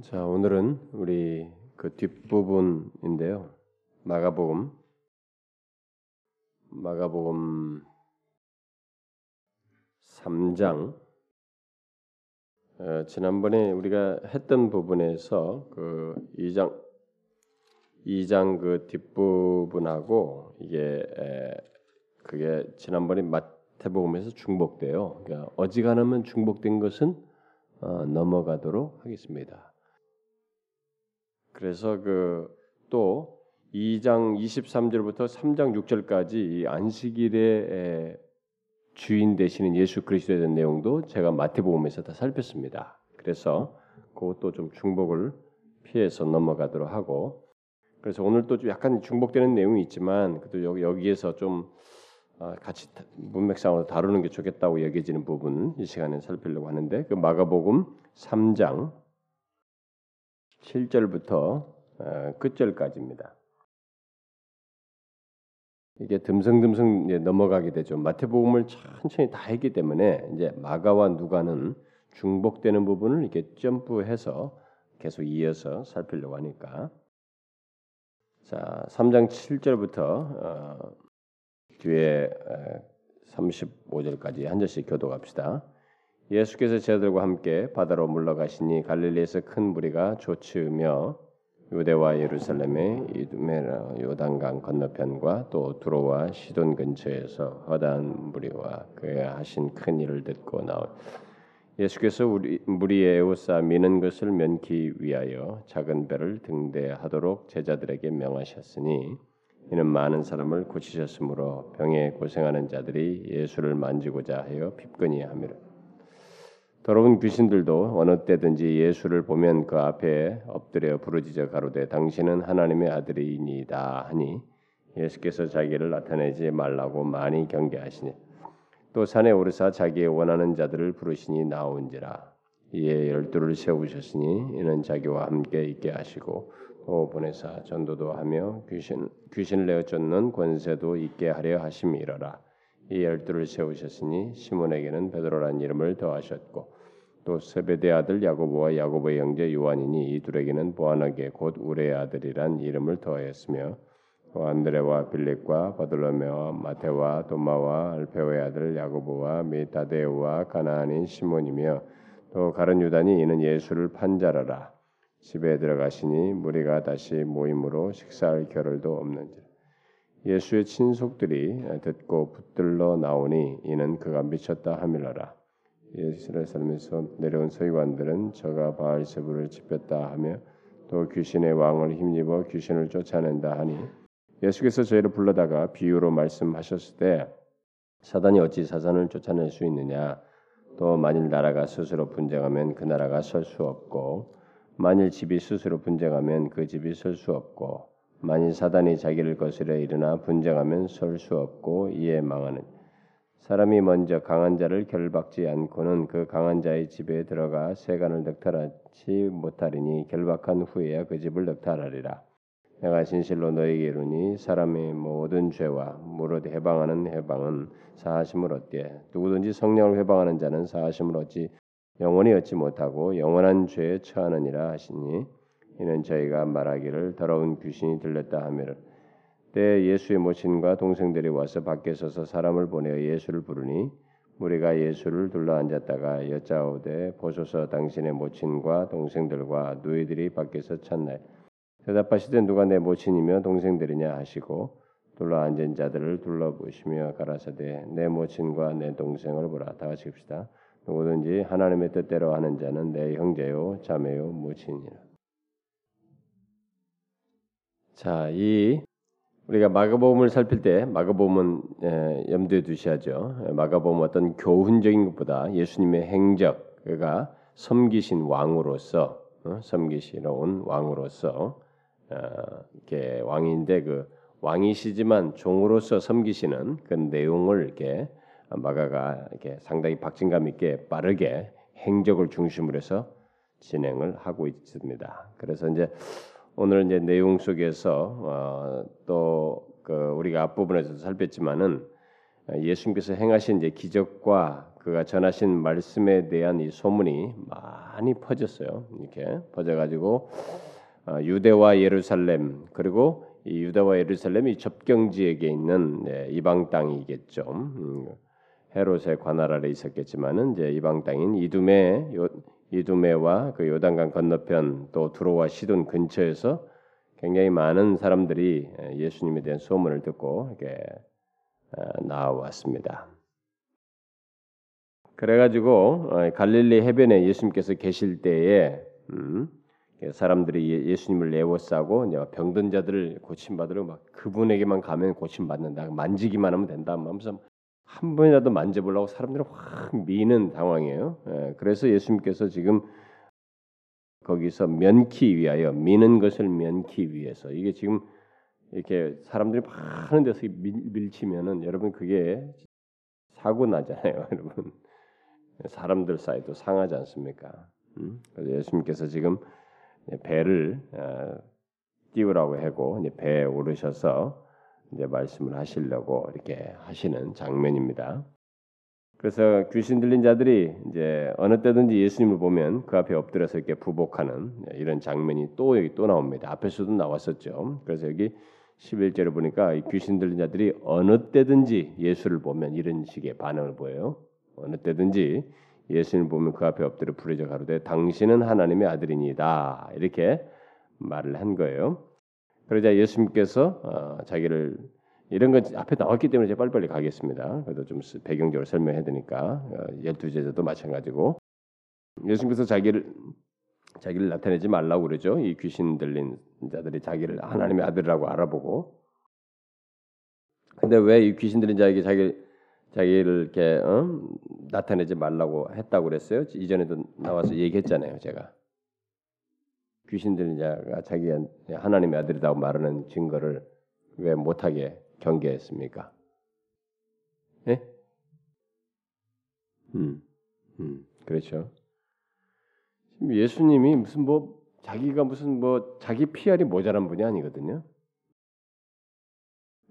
자, 오늘은 우리 그 뒷부분인데요. 마가복음 마가복음 3장 어, 지난번에 우리가 했던 부분에서 그 2장 2장 그 뒷부분하고 이게 에, 그게 지난번에 마태복음에서 중복돼요. 그러니까 어지간하면 중복된 것은 어, 넘어가도록 하겠습니다. 그래서 그 또 2장 23절부터 3장 6절까지 이 안식일의 주인 되시는 예수 그리스도에 대한 내용도 제가 마태복음에서 다 살폈습니다. 그래서 그것도 좀 중복을 피해서 넘어가도록 하고 그래서 오늘 또 약간 중복되는 내용이 있지만 여기 여기에서 좀 아, 같이 문맥상으로 다루는 게 좋겠다고 여겨지는 부분 이 시간에 살피려고 하는데 그 마가복음 3장 7절부터 어, 끝절까지입니다. 이게 듬성듬성 넘어가게 되죠. 마태복음을 천천히 다 했기 때문에 이제 마가와 누가는 중복되는 부분을 이렇게 점프해서 계속 이어서 살피려고 하니까 자 3장 7절부터 어, 뒤에 35절까지 한 절씩 교도갑시다. 예수께서 제자들과 함께 바다로 물러가시니 갈릴리에서 큰 무리가 조치으며 유대와 예루살렘의 이두메라 요단강 건너편과 또 두로와 시돈 근처에서 허다한 무리와 그의 하신 큰 일을 듣고 나오. 예수께서 우리 무리의 에우사 미는 것을 면키 위하여 작은 배를 등대하도록 제자들에게 명하셨으니 이는 많은 사람을 고치셨으므로 병에 고생하는 자들이 예수를 만지고자 하여 핍근이 하미라 더러운 귀신들도 어느 때든지 예수를 보면 그 앞에 엎드려 부르짖어 가로되 당신은 하나님의 아들이니이다 하니 예수께서 자기를 나타내지 말라고 많이 경계하시니 또 산에 오르사 자기의 원하는 자들을 부르시니 나온지라. 이에 열두를 세우셨으니 이는 자기와 함께 있게 하시고 또 보내사 전도도 하며 귀신 귀신을 내어 쫓는 권세도 있게 하려 하심이러라 이 열두를 세우셨으니 시몬에게는 베드로란 이름을 더하셨고 또 세베대 아들 야고보와 야고보의 형제 요한이니 이 둘에게는 보아나게 곧 우레의 아들이란 이름을 더하였으며 또 안드레와 빌립과 바돌로메와 마테와 도마와 알페오의 아들 야고보와 미타데우와 가나안인 시몬이며 또 가른 유다니 이는 예수를 판자라라. 집에 들어가시니 무리가 다시 모임으로 식사할 겨를도 없는지라 예수의 친속들이 듣고 붙들러 나오니 이는 그가 미쳤다 하밀러라. 예루살렘에서 내려온 서기관들은 저가 바알세부를 집혔다 하며 또 귀신의 왕을 힘입어 귀신을 쫓아낸다 하니 예수께서 저희를 불러다가 비유로 말씀하셨을 때 사단이 어찌 사단을 쫓아낼 수 있느냐 또 만일 나라가 스스로 분쟁하면 그 나라가 설 수 없고 만일 집이 스스로 분쟁하면 그 집이 설 수 없고 만일 사단이 자기를 거스려 일어나 분쟁하면 설 수 없고 이에 망하는 사람이 먼저 강한 자를 결박지 않고는 그 강한 자의 집에 들어가 세간을 넉탈하지 못하리니 결박한 후에야 그 집을 넉탈하리라. 내가 진실로 너에게 이르니 사람의 모든 죄와 무릇 해방하는 해방은 사하심을 얻되 누구든지 성령을 해방하는 자는 사하심을 얻지 영원히 얻지 못하고 영원한 죄에 처하느니라 하시니 이는 저희가 말하기를 더러운 귀신이 들렸다 하면은 때 예수의 모친과 동생들이 와서 밖에 서서 사람을 보내어 예수를 부르니 우리가 예수를 둘러 앉았다가 여짜오되 보소서 당신의 모친과 동생들과 누이들이 밖에서 찾나요? 대답하시되 누가 내 모친이며 동생들이냐 하시고 둘러 앉은 자들을 둘러보시며 가라사대 내 모친과 내 동생을 보라 다 같이 읍시다 누구든지 하나님의 뜻대로 하는 자는 내 형제요 자매요 모친이라 자, 이 우리가 마가복음을 살필 때 마가복음은 에, 염두에 두셔야죠. 마가복음 어떤 교훈적인 것보다 예수님의 행적, 그가 섬기신 왕으로서 어? 섬기시러 온 왕으로서 어, 이렇게 왕인데 그 왕이시지만 종으로서 섬기시는 그 내용을 이렇게 마가가 이렇게 상당히 박진감 있게 빠르게 행적을 중심으로 해서 진행을 하고 있습니다. 그래서 이제 오늘 이제 내용 속에서 어, 또그 우리가 앞부분에서 살폈지만은 예수님께서 행하신 이제 기적과 그가 전하신 말씀에 대한 이 소문이 많이 퍼졌어요. 이렇게 퍼져가지고 어, 유대와 예루살렘 그리고 이 유다와 예루살렘이 접경 지역에 있는 네, 이방 땅이겠죠. 음, 헤롯의 관할 아래 있었겠지만은 이제 이방 땅인 이두메 이두메와 그 요단강 건너편 또 두로와 시돈 근처에서 굉장히 많은 사람들이 예수님에 대한 소문을 듣고 이렇게 어, 나왔습니다. 그래가지고 어, 갈릴리 해변에 예수님께서 계실 때에 음, 사람들이 예, 예수님을 애워싸고 병든 자들을 고침받으러 막 그분에게만 가면 고침받는다. 만지기만 하면 된다. 하면서 한 번이라도 만져보려고 사람들이 확 미는 상황이에요. 예, 그래서 예수님께서 지금 거기서 면키 위하여 미는 것을 면키 위해서 이게 지금 이렇게 사람들이 많은 데서 밀, 치면은 여러분 그게 사고 나잖아요, 여러분. 사람들 사이도 상하지 않습니까? 음? 그래서 예수님께서 지금 배를 어, 띄우라고 하고 배에 오르셔서 이제 말씀을 하시려고 이렇게 하시는 장면입니다. 그래서 귀신 들린 자들이 이제 어느 때든지 예수님을 보면 그 앞에 엎드려서 이렇게 부복하는 이런 장면이 또 여기 또 나옵니다. 앞에서도 나왔었죠. 그래서 여기 11절을 보니까 귀신 들린 자들이 어느 때든지 예수를 보면 이런 식의 반응을 보여요. 어느 때든지 예수님을 보면 그 앞에 엎드려 부르짖어 가로되 당신은 하나님의 아들이니다 이렇게 말을 한 거예요. 그러자 예수님께서 어, 자기를 이런 건 앞에 나왔기 때문에 제가 빨리빨리 가겠습니다. 그래도 좀 배경적으로 설명해야 되니까 어, 열두 제자도 마찬가지고 예수님께서 자기를 자기를 나타내지 말라고 그러죠. 이 귀신 들린 자들이 자기를 하나님의 아들이라고 알아보고 근데 왜 이 귀신 들린 자에게 자기 자기를 이렇게 어? 나타내지 말라고 했다고 그랬어요. 이전에도 나와서 얘기했잖아요, 제가. 귀신 들린 자가 자기가 하나님의 아들이라고 말하는 증거를 왜 못하게 경계했습니까? 예? 음, 음, 그렇죠. 예수님이 무슨 뭐 자기가 무슨 뭐 자기 PR이 모자란 분이 아니거든요.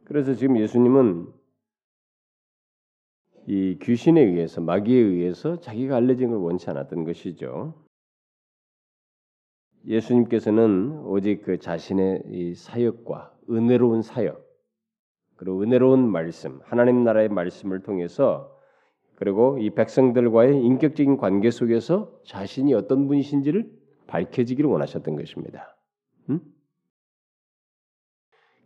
그래서 지금 예수님은 이 귀신에 의해서 마귀에 의해서 자기가 알려진 걸 원치 않았던 것이죠. 예수님께서는 오직 그 자신의 이 사역과 은혜로운 사역 그리고 은혜로운 말씀 하나님 나라의 말씀을 통해서 그리고 이 백성들과의 인격적인 관계 속에서 자신이 어떤 분이신지를 밝혀지기를 원하셨던 것입니다. 음?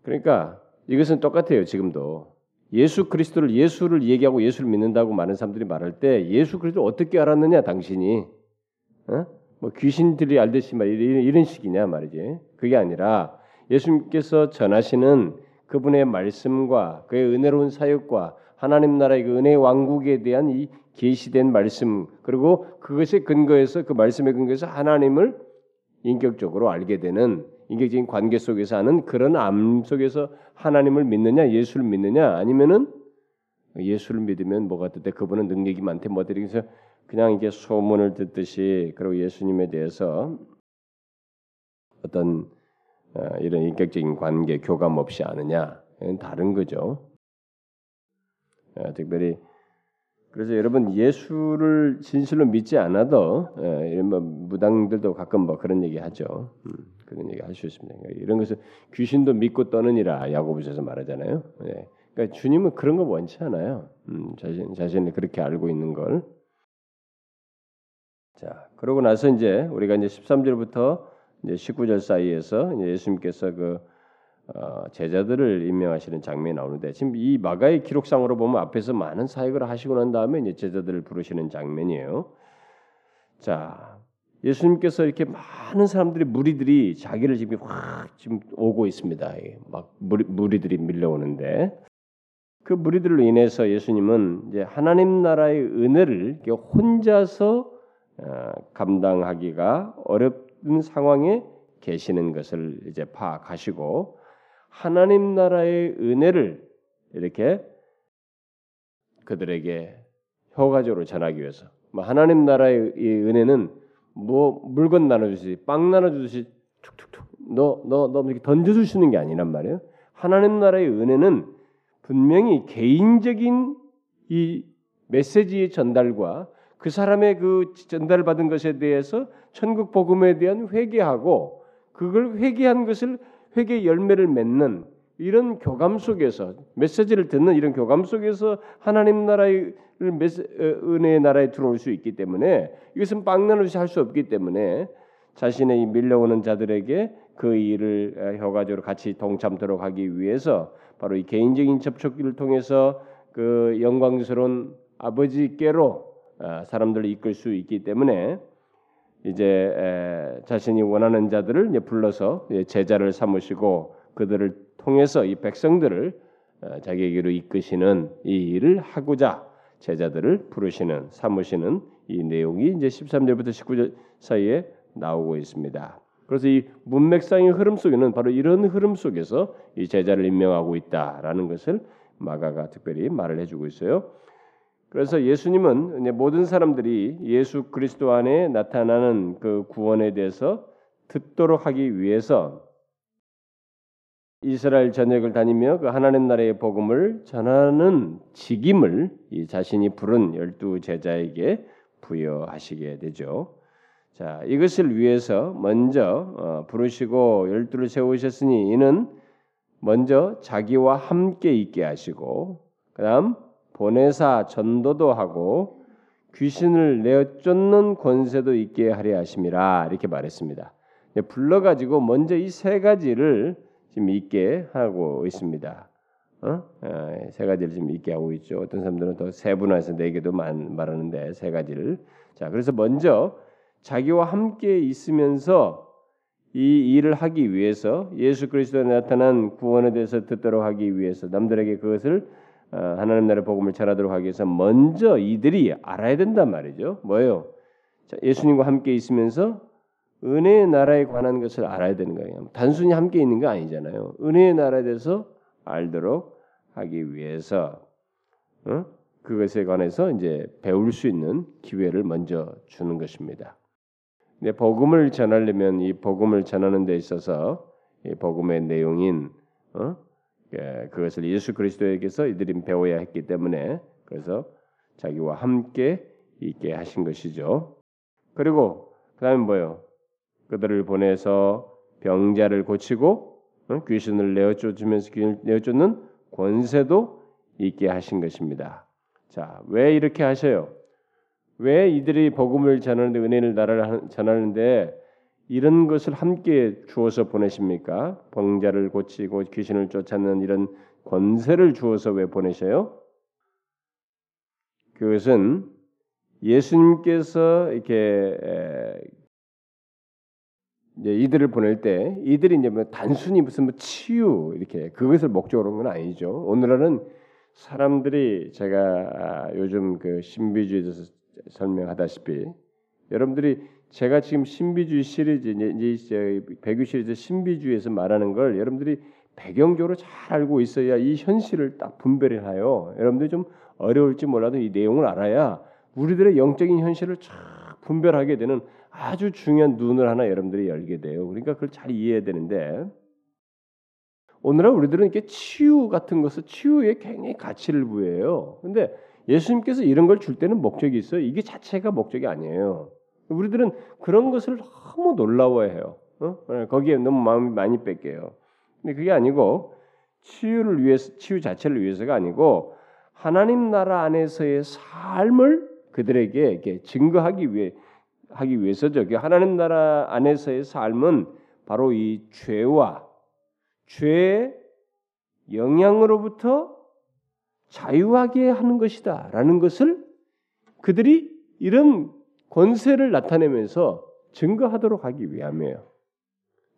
그러니까 이것은 똑같아요. 지금도 예수 그리스도를 예수를 얘기하고 예수를 믿는다고 많은 사람들이 말할 때 예수 그리스도 어떻게 알았느냐 당신이 어? 뭐 귀신들이 알듯이 말 이런, 이런 식이냐 말이지. 그게 아니라 예수님께서 전하시는 그분의 말씀과 그의 은혜로운 사역과 하나님 나라의 그 은혜 왕국에 대한 이 계시된 말씀 그리고 그것에 근거해서 그 말씀에 근거해서 하나님을 인격적으로 알게 되는 인격적인 관계 속에서 하는 그런 암 속에서 하나님을 믿느냐 예수를 믿느냐 아니면은 예수를 믿으면 뭐가 뜻해 그분은 능력이 많대 뭐들이 그래서 그냥 이게 소문을 듣듯이 그리고 예수님에 대해서 어떤 어, 이런 인격적인 관계 교감 없이 아느냐 다른 거죠. 어, 특별히 그래서 여러분 예수를 진실로 믿지 않아도 예, 이런 뭐 무당들도 가끔 뭐 그런 얘기 하죠. 음, 그런 얘기 할 수 있습니다. 그러니까 이런 것을 귀신도 믿고 떠느니라 야고보서에서 말하잖아요. 예. 그러니까 주님은 그런 거 원치 않아요. 음, 자신 자신이 그렇게 알고 있는 걸. 자, 그러고 나서 이제 우리가 이제 13절부터 이제 19절 사이에서 이제 예수님께서 그 어, 제자들을 임명하시는 장면이 나오는데 지금 이 마가의 기록상으로 보면 앞에서 많은 사역을 하시고 난 다음에 이제 제자들을 부르시는 장면이에요. 자, 예수님께서 이렇게 많은 사람들이 무리들이 자기를 지금 확 지금 오고 있습니다. 막 무리, 무리들이 밀려오는데 그 무리들로 인해서 예수님은 이제 하나님 나라의 은혜를 혼자서 어, 감당하기가 어렵은 상황에 계시는 것을 이제 파악하시고 하나님 나라의 은혜를 이렇게 그들에게 효과적으로 전하기 위해서 뭐 하나님 나라의 이 은혜는 뭐 물건 나눠주듯이 빵 나눠주듯이 툭툭툭 너너 너 이렇게 던져줄 수 있는 게 아니란 말이에요. 하나님 나라의 은혜는 분명히 개인적인 이 메시지의 전달과 그 사람의 그 전달받은 것에 대해서 천국 복음에 대한 회개하고 그걸 회개한 것을 회개 열매를 맺는 이런 교감 속에서 메시지를 듣는 이런 교감 속에서 하나님 나라의 은혜의 나라에 들어올 수 있기 때문에 이것은 빵나누시 할수 없기 때문에 자신의 밀려오는 자들에게 그 일을 효과적으로 같이 동참토록 하기 위해서 바로 이 개인적인 접촉기를 통해서 그 영광스러운 아버지께로 아, 사람들을 이끌 수 있기 때문에 이제 자신이 원하는 자들을 불러서 제자를 삼으시고 그들을 통해서 이 백성들을 어, 자기에게로 이끄시는 이 일을 하고자 제자들을 부르시는 삼으시는 이 내용이 이제 13절부터 19절 사이에 나오고 있습니다. 그래서 이 문맥상의 흐름 속에는 바로 이런 흐름 속에서 이 제자를 임명하고 있다라는 것을 마가가 특별히 말을 해주고 있어요. 그래서 예수님은 모든 사람들이 예수 그리스도 안에 나타나는 그 구원에 대해서 듣도록 하기 위해서 이스라엘 전역을 다니며 그 하나님 나라의 복음을 전하는 직임을 이 자신이 부른 열두 제자에게 부여하시게 되죠. 자, 이것을 위해서 먼저 어, 부르시고 열두를 세우셨으니 이는 먼저 자기와 함께 있게 하시고 그다음 보내사 전도도 하고 귀신을 내어 쫓는 권세도 있게 하려 하심이라 이렇게 말했습니다. 불러가지고 먼저 이 세 가지를 지금 있게 하고 있습니다. 어? 아, 세 가지를 지금 있게 하고 있죠. 어떤 사람들은 더 세분화해서 네 개도 말하는데 세 가지를. 자, 그래서 먼저 자기와 함께 있으면서 이 일을 하기 위해서 예수 그리스도에 나타난 구원에 대해서 듣도록 하기 위해서 남들에게 그것을 어, 하나님 나라의 복음을 전하도록 하기 위해서 먼저 이들이 알아야 된단 말이죠. 뭐예요? 자, 예수님과 함께 있으면서 은혜의 나라에 관한 것을 알아야 되는 거예요. 단순히 함께 있는 거 아니잖아요. 은혜의 나라에 대해서 알도록 하기 위해서 어? 그것에 관해서 이제 배울 수 있는 기회를 먼저 주는 것입니다. 근데 복음을 전하려면 이 복음을 전하는 데 있어서 이 복음의 내용인 어? 예, 그것을 예수 그리스도에게서 이들이 배워야 했기 때문에 그래서 자기와 함께 있게 하신 것이죠. 그리고 그다음에 뭐요? 그들을 보내서 병자를 고치고 어? 귀신을 내어 쫓으면서 귀신을 내어 쫓는 권세도 있게 하신 것입니다. 자, 왜 이렇게 하셔요? 왜 이들이 복음을 전하는데 은혜를 나라를 전하는데 이런 것을 함께 주어서 보내십니까? 병자를 고치고 귀신을 쫓아내는 이런 권세를 주어서 왜 보내셔요? 그것은 예수님께서 이렇게 이들을 보낼 때 이들이 이제 뭐 단순히 무슨 뭐 치유 이렇게 그것을 목적으로 한 건 아니죠. 오늘날은 사람들이 제가 아, 요즘 그 신비주의에 대해서 설명하다시피 여러분들이 제가 지금 신비주의 시리즈 이제 배교 시리즈 신비주의에서 말하는 걸 여러분들이 배경적으로 잘 알고 있어야 이 현실을 딱 분별을 하요. 여러분들이 좀 어려울지 몰라도 이 내용을 알아야 우리들의 영적인 현실을 잘 분별하게 되는 아주 중요한 눈을 하나 여러분들이 열게 돼요. 그러니까 그걸 잘 이해해야 되는데 오늘날 우리들은 이렇게 치유 같은 것을 치유에 굉장히 가치를 부여해요. 근데 예수님께서 이런 걸 줄 때는 목적이 있어요. 이게 자체가 목적이 아니에요. 우리들은 그런 것을 너무 놀라워해요. 어? 거기에 너무 마음이 많이 뺏겨요. 근데 그게 아니고 치유를 위해서 치유 자체를 위해서가 아니고 하나님 나라 안에서의 삶을 그들에게 이렇게 증거하기 위해 하기 위해서죠. 하나님 나라 안에서의 삶은 바로 이 죄와 죄의 영향으로부터 자유하게 하는 것이다라는 것을 그들이 이런 권세를 나타내면서 증거하도록 하기 위함이에요.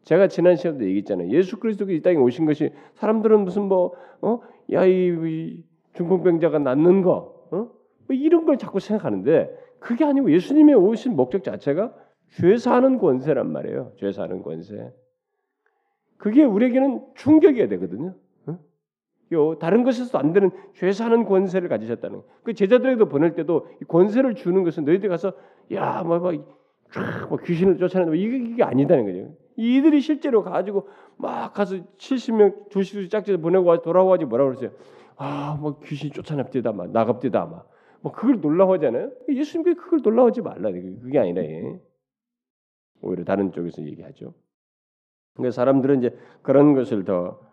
제가 지난 시간에도 얘기했잖아요. 예수 그리스도가 이 땅에 오신 것이 사람들은 무슨 뭐 어? 야이 중풍병자가 낫는 거 어? 뭐 이런 걸 자꾸 생각하는데 그게 아니고 예수님의 오신 목적 자체가 죄 사는 권세란 말이에요. 죄 사는 권세. 그게 우리에게는 충격이어야 되거든요. 요 다른 것에서도 안 되는 죄 사는 권세를 가지셨다는 그 제자들에게도 보낼 때도 이 권세를 주는 것은 너희들 가서 야뭐 뭐, 뭐 귀신을 쫓아내는 뭐 이게, 이게 아니다는 거죠. 이들이 실제로 가지고 막 가서 70명 조시수 짝지에 보내고 돌아와지 뭐라 그러세요? 아뭐 귀신 쫓아냅디다 막 나갑디다 막 뭐 그걸 놀라워하잖아요. 예수님께 그걸 놀라워하지 말라. 그게 아니라 예. 오히려 다른 쪽에서 얘기하죠. 그러니까 사람들은 이제 그런 것을 더 어,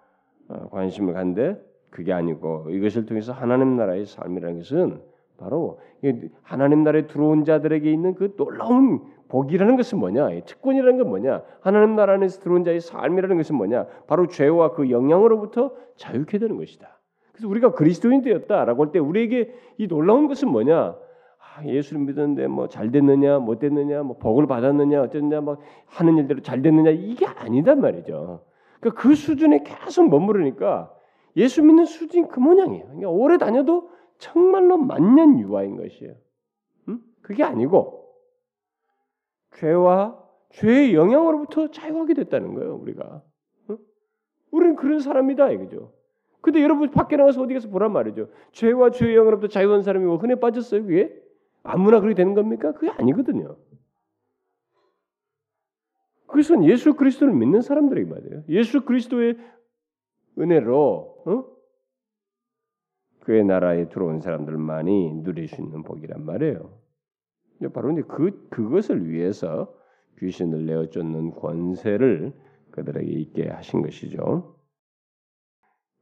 관심을 갖는데 그게 아니고 이것을 통해서 하나님 나라의 삶이라는 것은 바로 하나님 나라에 들어온 자들에게 있는 그 놀라운 복이라는 것은 뭐냐? 특권이라는 건 뭐냐? 하나님 나라 안에서 들어온 자의 삶이라는 것은 뭐냐? 바로 죄와 그 영향으로부터 자유케 되는 것이다. 그래서 우리가 그리스도인 되었다라고 할 때 우리에게 이 놀라운 것은 뭐냐? 아, 예수를 믿었는데 뭐 잘 됐느냐, 못 됐느냐, 뭐 복을 받았느냐, 어쨌느냐, 막 하는 일대로 잘 됐느냐 이게 아니단 말이죠. 그러니까 그 수준에 계속 머무르니까 예수 믿는 수준이 그 모양이에요. 그러니까 오래 다녀도 정말로 만년 유아인 것이에요. 음? 그게 아니고 죄와 죄의 영향으로부터 자유하게 됐다는 거예요. 우리가. 음? 우리는 그런 사람이다 이거죠. 근데 여러분 밖에 나가서 어디 가서 보란 말이죠. 죄와 죄의 영향으로부터 자유한 사람이 뭐 흔해 빠졌어요. 그게 아무나 그렇게 되는 겁니까? 그게 아니거든요. 그것은 예수 그리스도를 믿는 사람들에게 말이에요. 예수 그리스도의 은혜로 어? 그의 나라에 들어온 사람들만이 누릴 수 있는 복이란 말이에요. 바로 이제 그 그것을 위해서 귀신을 내어 쫓는 권세를 그들에게 있게 하신 것이죠.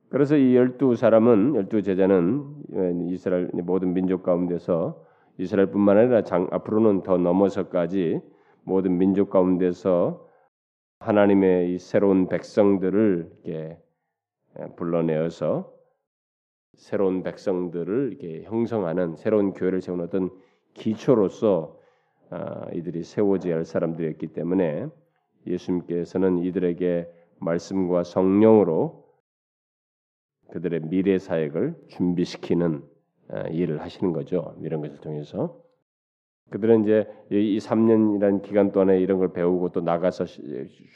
그래서 이 열두 사람은 열두 제자는 이스라엘 모든 민족 가운데서 이스라엘뿐만 아니라 장, 앞으로는 더 넘어서까지 모든 민족 가운데서 하나님의 이 새로운 백성들을 이렇게 불러내어서 새로운 백성들을 이렇게 형성하는 새로운 교회를 세우는 어떤 기초로서 아, 이들이 세워져야 할 사람들이었기 때문에 예수님께서는 이들에게 말씀과 성령으로 그들의 미래 사역을 준비시키는 아, 일을 하시는 거죠. 이런 것을 통해서 그들은 이제 이 3년이라는 기간 동안에 이런 걸 배우고 또 나가서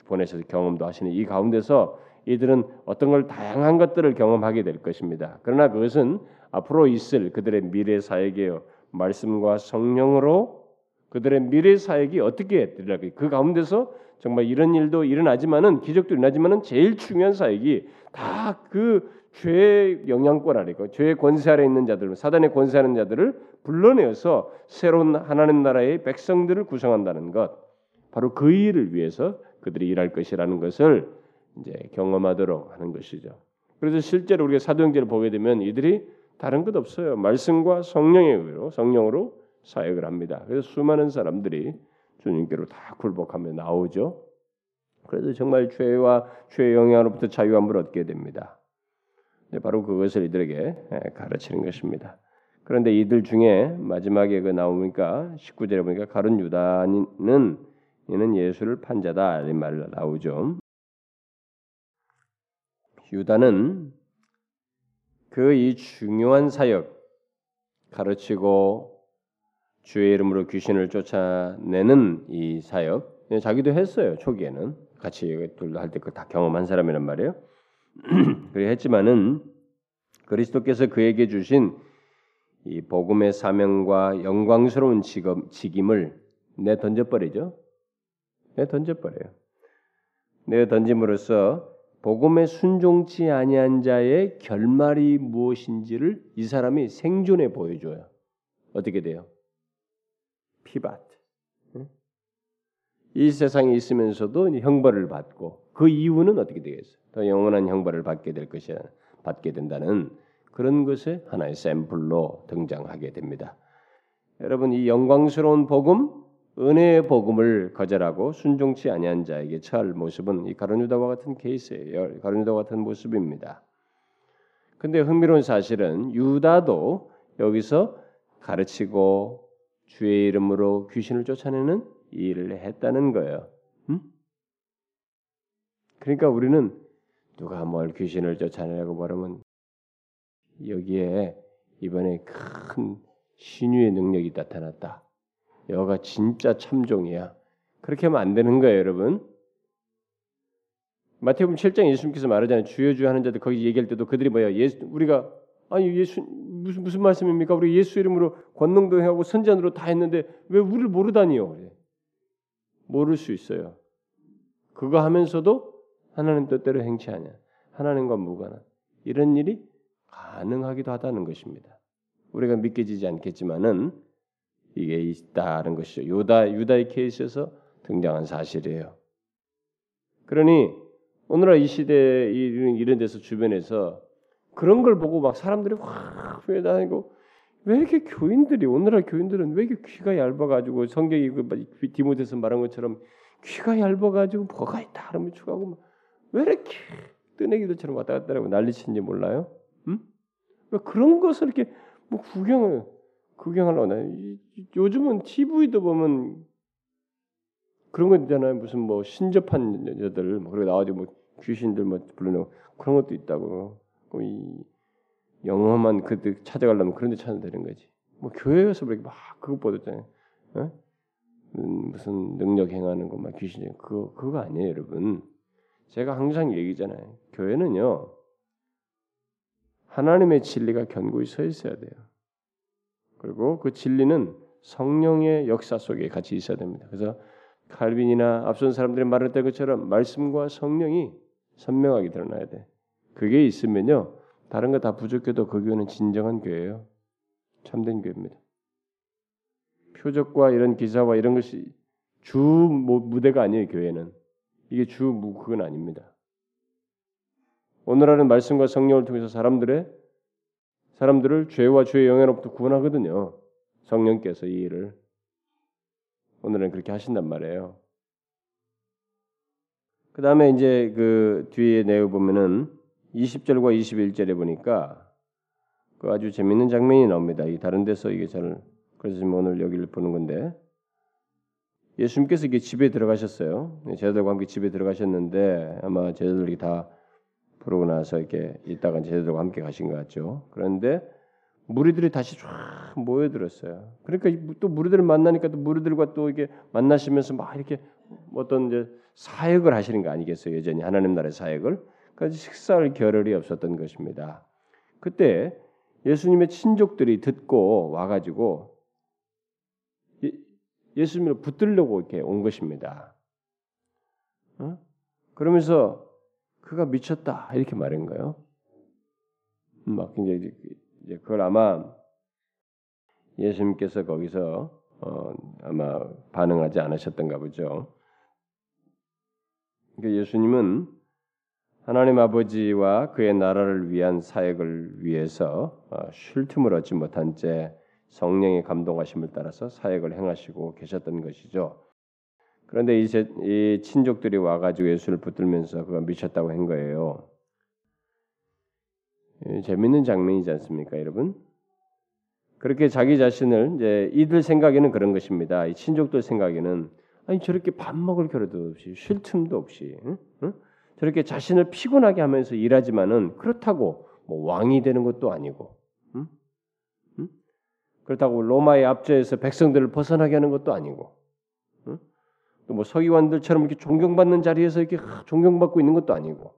보내셔서 경험도 하시는 이 가운데서 이들은 어떤 걸 다양한 것들을 경험하게 될 것입니다. 그러나 그것은 앞으로 있을 그들의 미래 사역이에요. 말씀과 성령으로 그들의 미래 사역이 어떻게 되리라 그 가운데서 정말 이런 일도 일어나지만은 기적도 일어나지만은 제일 중요한 사역이 다 그 죄의 영향권 아래 그 죄의 권세 아래 있는 자들, 사단의 권세 하는 자들을 불러내어서 새로운 하나님 나라의 백성들을 구성한다는 것, 바로 그 일을 위해서 그들이 일할 것이라는 것을 이제 경험하도록 하는 것이죠. 그래서 실제로 우리가 사도행전을 보게 되면 이들이 다른 것 없어요. 말씀과 성령의 의로 성령으로 사역을 합니다. 그래서 수많은 사람들이 주님께로 다 굴복하며 나오죠. 그래서 정말 죄와 죄의 영향으로부터 자유함을 얻게 됩니다. 바로 그것을 이들에게 가르치는 것입니다. 그런데 이들 중에 마지막에 그 나오니까 19절에 보니까 가룟 유다는 이는 예수를 판자다 이 말이 나오죠. 유다는 그 이 중요한 사역 가르치고 주의 이름으로 귀신을 쫓아내는 이 사역 자기도 했어요 초기에는 같이 둘도 할때 그 다 경험한 사람이란 말이에요. 그래 했지만은 그리스도께서 그에게 주신 이 복음의 사명과 영광스러운 직업, 직임을 내 던져버리죠. 내 던져버려요. 내 던짐으로써 복음에 순종치 아니한 자의 결말이 무엇인지를 이 사람이 생존해 보여줘요. 어떻게 돼요? 피바트. 이 세상에 있으면서도 형벌을 받고 그 이유는 어떻게 되겠어요? 더 영원한 형벌을 받게 될 것이야 받게 된다는 그런 것의 하나의 샘플로 등장하게 됩니다. 여러분 이 영광스러운 복음 은혜의 복음을 거절하고 순종치 아니한 자에게 처할 모습은 이 가룟유다와 같은 케이스예요. 가룟유다와 같은 모습입니다. 근데 흥미로운 사실은 유다도 여기서 가르치고 주의 이름으로 귀신을 쫓아내는 일을 했다는 거예요. 음? 그러니까 우리는 누가 뭘 귀신을 쫓아내라고 말하면 여기에 이번에 큰 신유의 능력이 나타났다. 여가 진짜 참종이야. 그렇게 하면 안 되는 거예요, 여러분. 마태복음 7장 예수님께서 말하잖아요. 주여 주여 하는 자들 거기 얘기할 때도 그들이 뭐야? 예수 우리가 아니 예수 무슨 무슨 말씀입니까? 우리 예수 이름으로 권능도 하고 선전으로 다 했는데 왜 우리를 모르다니요? 모를 수 있어요. 그거 하면서도 하나님 뜻대로 행치하냐? 하나님과 무관한 이런 일이 가능하기도 하다는 것입니다. 우리가 믿겨지지 않겠지만은 이게 있다는 것이죠. 유다 유다의 케이스에서 등장한 사실이에요. 그러니 오늘날 이 시대 이런 이런 데서 주변에서 그런 걸 보고 막 사람들이 확 회다니고 왜 이렇게 교인들이 오늘날 교인들은 왜 이렇게 귀가 얇아가지고 성경이 그 디모데서 말한 것처럼 귀가 얇아가지고 뭐가 있다 그러면 추가하고 왜 이렇게 뜨내기들처럼 왔다 갔다 하고 난리친지 몰라요? 응? 왜 그런 것을 이렇게 뭐 구경을 구경하려고 나 요즘은 TV도 보면 그런 거 있잖아요. 무슨 뭐 신접한 여자들 뭐 그러고 나와가지고 뭐 귀신들 뭐 불러내고 그런 것도 있다고. 이 영험한 그들 찾아가려면 그런 데 찾아야 되는 거지. 뭐 교회에서 그렇게 막 그거 보잖아요. 어? 음, 무슨 능력 행하는 거막 귀신 그거 그거 아니에요, 여러분. 제가 항상 얘기잖아요. 교회는요. 하나님의 진리가 견고히 서 있어야 돼요. 그리고 그 진리는 성령의 역사 속에 같이 있어야 됩니다. 그래서 칼빈이나 앞선 사람들이 말했던 것처럼 말씀과 성령이 선명하게 드러나야 돼. 그게 있으면요. 다른 거 다 부족해도 그 교회는 진정한 교회예요. 참된 교회입니다. 표적과 이런 기사와 이런 것이 주 무대가 아니에요. 교회는 이게 주 그건 아닙니다. 오늘 하는 말씀과 성령을 통해서 사람들의 사람들을 죄와 죄의 영향로부터 구원하거든요. 성령께서 이 일을 오늘은 그렇게 하신단 말이에요. 그 다음에 이제 그 뒤에 내용 보면은 20절과 21절에 보니까 그 아주 재밌는 장면이 나옵니다. 이 다른 데서 이게 잘 그래서 지금 오늘 여기를 보는 건데 예수님께서 이게 집에 들어가셨어요. 제자들과 함께 집에 들어가셨는데 아마 제자들이 다 부르고 나서 이렇게 있다가 제자들과 함께 가신 것 같죠. 그런데 무리들이 다시 쫙 모여들었어요. 그러니까 또 무리들을 만나니까 또 무리들과 또 이게 만나시면서 막 이렇게 어떤 이제 사역을 하시는 거 아니겠어요? 여전히 하나님 나라의 사역을. 그래서 식사할 겨를이 없었던 것입니다. 그때 예수님의 친족들이 듣고 와가지고 예, 수님을 붙들려고 이렇게 온 것입니다. 어? 그러면서 그가 미쳤다 이렇게 말한 거예요. 막 굉장히 이제 그걸 아마 예수님께서 거기서 어, 아마 반응하지 않으셨던가 보죠. 그러니까 예수님은 하나님 아버지와 그의 나라를 위한 사역을 위해서 어, 쉴 틈을 얻지 못한 채 성령의 감동하심을 따라서 사역을 행하시고 계셨던 것이죠. 그런데 이, 제, 이 친족들이 와가지고 예수를 붙들면서 그가 미쳤다고 한 거예요. 예, 재밌는 장면이지 않습니까, 여러분? 그렇게 자기 자신을 이제 이들 생각에는 그런 것입니다. 이 친족들 생각에는 아니 저렇게 밥 먹을 겨를도 없이 쉴 틈도 없이 응? 응? 저렇게 자신을 피곤하게 하면서 일하지만은 그렇다고 뭐 왕이 되는 것도 아니고 응? 그렇다고 로마의 압제에서 백성들을 벗어나게 하는 것도 아니고 또뭐 서기관들처럼 이렇게 존경받는 자리에서 이렇게 존경받고 있는 것도 아니고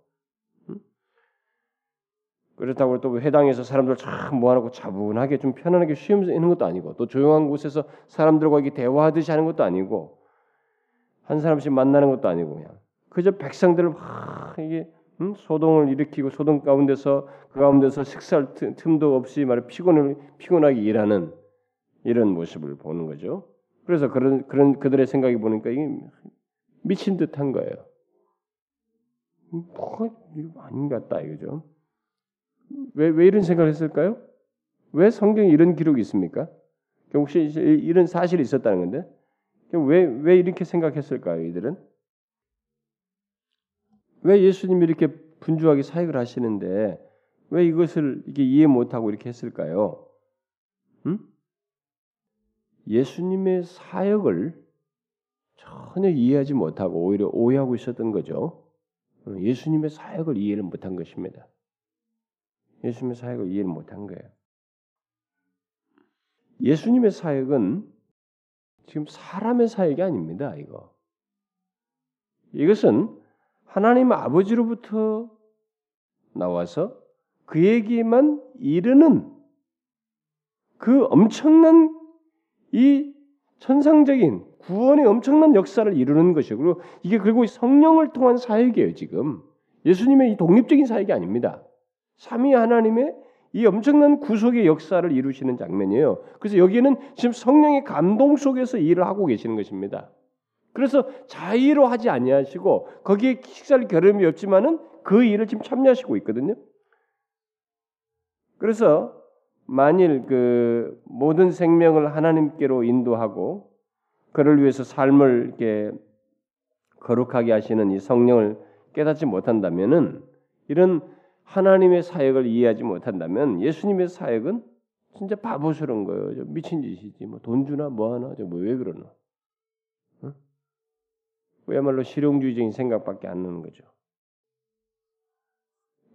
그렇다고 또 회당에서 사람들 참 모아놓고 차분하게 좀 편안하게 쉬면서 있는 것도 아니고 또 조용한 곳에서 사람들과 이렇게 대화하듯이 하는 것도 아니고 한 사람씩 만나는 것도 아니고 그냥 그저 백성들을 막 이게 음? 소동을 일으키고 소동 가운데서 그 가운데서 식사할 틈도 없이 말해 피곤을 피곤하게 일하는 이런 모습을 보는 거죠. 그래서 그런 그런 그들의 생각이 보니까 이게 미친 듯한 거예요. 뭐 아닌 것 같다 이거죠. 왜, 왜 이런 생각을 했을까요? 왜 성경에 이런 기록이 있습니까? 혹시 이런 사실이 있었다는 건데 왜, 왜 이렇게 생각했을까요? 이들은 왜 예수님이 이렇게 분주하게 사역을 하시는데 왜 이것을 이게 이해 못하고 이렇게 했을까요? 음? 예수님의 사역을 전혀 이해하지 못하고 오히려 오해하고 있었던 거죠. 예수님의 사역을 이해를 못한 것입니다. 예수님의 사역을 이해를 못한 거예요. 예수님의 사역은 지금 사람의 사역이 아닙니다. 이거 이것은 하나님 아버지로부터 나와서 그에게만 이르는 그 엄청난 이 천상적인 구원의 엄청난 역사를 이루는 것이고 이게 그리고 성령을 통한 사역이에요 지금 예수님의 이 독립적인 사역이 아닙니다. 삼위 하나님의 이 엄청난 구속의 역사를 이루시는 장면이에요. 그래서 여기는 지금 성령의 감동 속에서 일을 하고 계시는 것입니다. 그래서 자의로 하지 아니하시고 거기에 식사를 겨름이 없지만은 그 일을 지금 참여하시고 있거든요. 그래서 만일 그 모든 생명을 하나님께로 인도하고 그를 위해서 삶을 이렇게 거룩하게 하시는 이 성령을 깨닫지 못한다면은 이런 하나님의 사역을 이해하지 못한다면 예수님의 사역은 진짜 바보스러운 거예요. 미친 짓이지. 뭐 돈 주나 뭐 하나. 뭐왜 그러나. 응? 그야말로 실용주의적인 생각밖에 안 나는 거죠.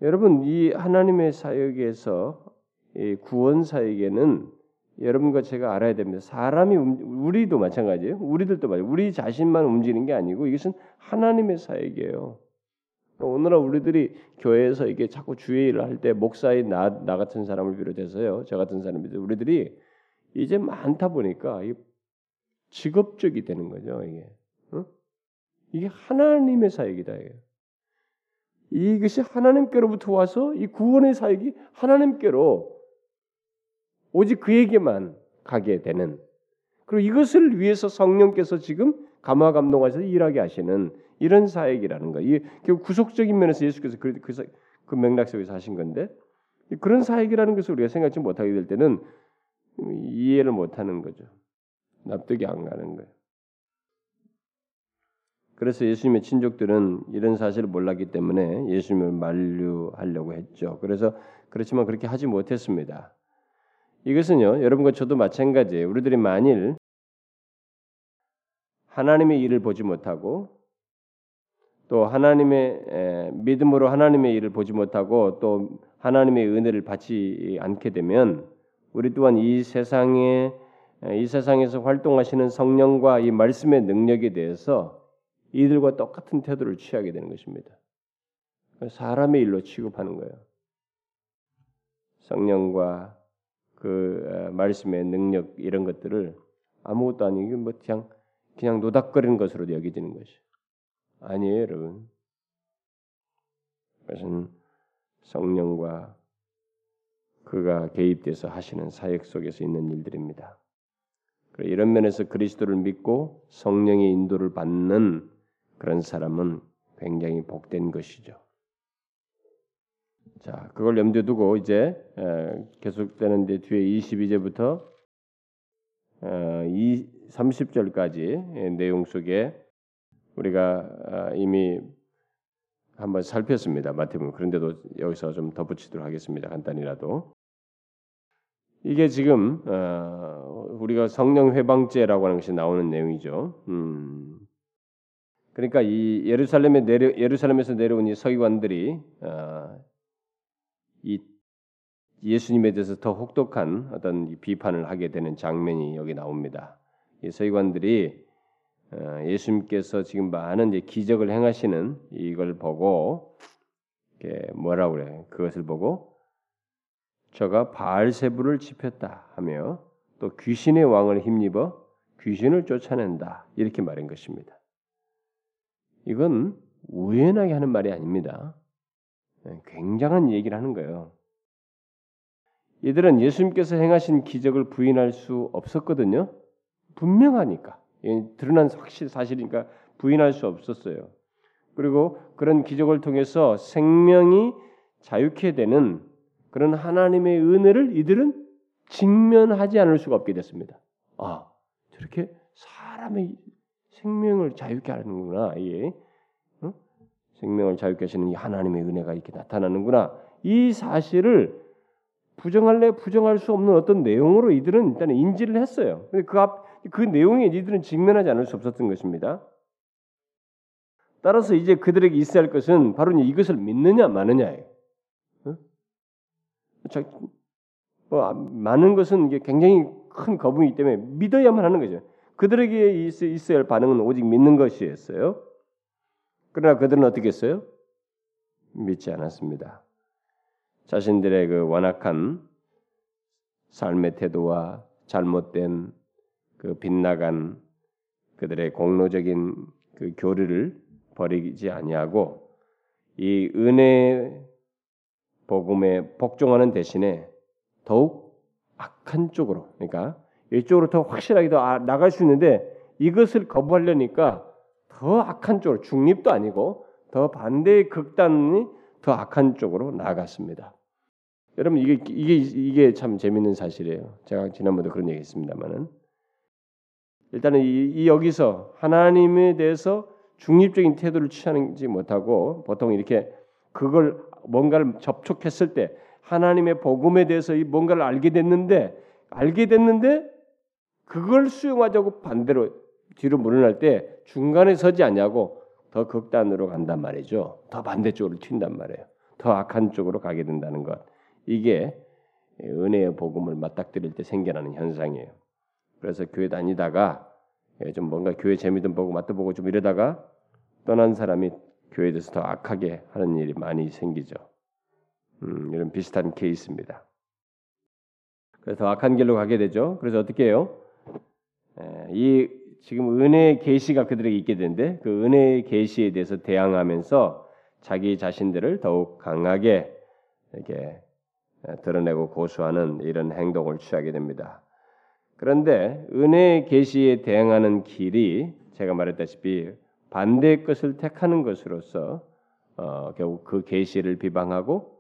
여러분 이 하나님의 사역에서 이 구원 사역에는 여러분과 제가 알아야 됩니다. 사람이 우리도 마찬가지예요. 우리들도 마찬 우리 자신만 움직이는 게 아니고 이것은 하나님의 사역이에요. 오늘날 우리들이 교회에서 이게 자꾸 주의 일을 할 때 목사인 나, 나 같은 사람을 비롯해서요, 저 같은 사람들 우리들이 이제 많다 보니까 직업적이 되는 거죠. 이게 어? 이게 하나님의 사역이다. 이것이 하나님께로부터 와서 이 구원의 사역이 하나님께로 오직 그에게만 가게 되는 그리고 이것을 위해서 성령께서 지금 감화 감동하셔서 일하게 하시는 이런 사역이라는 거. 이 구속적인 면에서 예수께서 그, 그, 그 맥락 속에서 하신 건데 그런 사역이라는 것을 우리가 생각지 못하게 될 때는 이해를 못하는 거죠. 납득이 안 가는 거예요. 그래서 예수님의 친족들은 이런 사실을 몰랐기 때문에 예수님을 만류하려고 했죠. 그래서 그렇지만 그렇게 하지 못했습니다. 이것은요, 여러분과 저도 마찬가지예요. 우리들이 만일 하나님의 일을 보지 못하고 또 하나님의 믿음으로 하나님의 일을 보지 못하고 또 하나님의 은혜를 받지 않게 되면 우리 또한 이 세상에 이 세상에서 활동하시는 성령과 이 말씀의 능력에 대해서 이들과 똑같은 태도를 취하게 되는 것입니다. 사람의 일로 취급하는 거예요. 성령과 그 말씀의 능력 이런 것들을 아무것도 아니고 뭐 그냥 그냥 노닥거리는 것으로 여기지는 것이 아니에요, 여러분. 그것은 성령과 그가 개입돼서 하시는 사역 속에서 있는 일들입니다. 이런 면에서 그리스도를 믿고 성령의 인도를 받는 그런 사람은 굉장히 복된 것이죠. 자, 그걸 염두에 두고 이제 계속되는 이제 뒤에 22제부터 30절까지 내용 속에 우리가 아, 이미 한번 살폈습니다. 마태복음. 그런데도 여기서 좀 덧붙이도록 하겠습니다. 간단히라도. 이게 지금 어, 우리가 성령 회방제라고 하는 것이 나오는 내용이죠. 음. 그러니까 이 예루살렘에 내려 예루살렘에서 내려온 이 서기관들이 어, 이 예수님에 대해서 더 혹독한 어떤 비판을 하게 되는 장면이 여기 나옵니다. 이 서기관들이 어, 예수님께서 지금 많은 기적을 행하시는 이걸 보고 뭐라고 그래? 그것을 보고 저가 바알세부를 지폈다 하며 또 귀신의 왕을 힘입어 귀신을 쫓아낸다 이렇게 말한 것입니다. 이건 우연하게 하는 말이 아닙니다. 네, 굉장한 얘기를 하는 거예요. 이들은 예수님께서 행하신 기적을 부인할 수 없었거든요. 분명하니까. 드러난 확실 사실이니까 부인할 수 없었어요. 그리고 그런 기적을 통해서 생명이 자유케 되는 그런 하나님의 은혜를 이들은 직면하지 않을 수가 없게 됐습니다. 아, 저렇게 사람의 생명을 자유케 하는구나. 예. 어? 생명을 자유케 하시는 이 하나님의 은혜가 이렇게 나타나는구나. 이 사실을 부정할래 부정할 수 없는 어떤 내용으로 이들은 일단 인지를 했어요. 근데 그 앞, 그 내용에 이들은 직면하지 않을 수 없었던 것입니다. 따라서 이제 그들에게 있어야 할 것은 바로 이것을 믿느냐 마느냐예요. 어? 뭐, 많은 것은 이게 굉장히 큰 거부이기 때문에 믿어야만 하는 거죠. 그들에게 있어야 할 반응은 오직 믿는 것이었어요. 그러나 그들은 어떻게 했어요? 믿지 않았습니다. 자신들의 그 완악한 삶의 태도와 잘못된 그 빗나간 그들의 공로적인 그 교리를 버리지 아니하고 이 은혜 복음에 복종하는 대신에 더욱 악한 쪽으로 그러니까 이쪽으로 더 확실하게 더 아, 나갈 수 있는데 이것을 거부하려니까 더 악한 쪽으로 중립도 아니고 더 반대의 극단이 더 악한 쪽으로 나아갔습니다. 여러분 이게 이게 이게 참 재밌는 사실이에요. 제가 지난번에 그런 얘기했습니다만은 일단은 이, 이 여기서 하나님에 대해서 중립적인 태도를 취하지 못하고 보통 이렇게 그걸 뭔가를 접촉했을 때 하나님의 복음에 대해서 이 뭔가를 알게 됐는데 알게 됐는데 그걸 수용하자고 반대로 뒤로 물러날 때 중간에 서지 않냐고 더 극단으로 간단 말이죠. 더 반대쪽으로 튄단 말이에요. 더 악한 쪽으로 가게 된다는 것. 이게 은혜의 복음을 맞닥뜨릴 때 생겨나는 현상이에요. 그래서 교회 다니다가 좀 뭔가 교회 재미든 보고 맛도 보고 좀 이러다가 떠난 사람이 교회에 대해서 더 악하게 하는 일이 많이 생기죠. 음, 이런 비슷한 케이스입니다. 그래서 더 악한 길로 가게 되죠. 그래서 어떻게 해요? 에, 이 지금 은혜의 계시가 그들에게 있게 되는데 그 은혜의 계시에 대해서 대항하면서 자기 자신들을 더욱 강하게 이렇게 드러내고 고수하는 이런 행동을 취하게 됩니다. 그런데 은혜의 계시에 대응하는 길이 제가 말했다시피 반대의 것을 택하는 것으로서 어, 결국 그 계시를 비방하고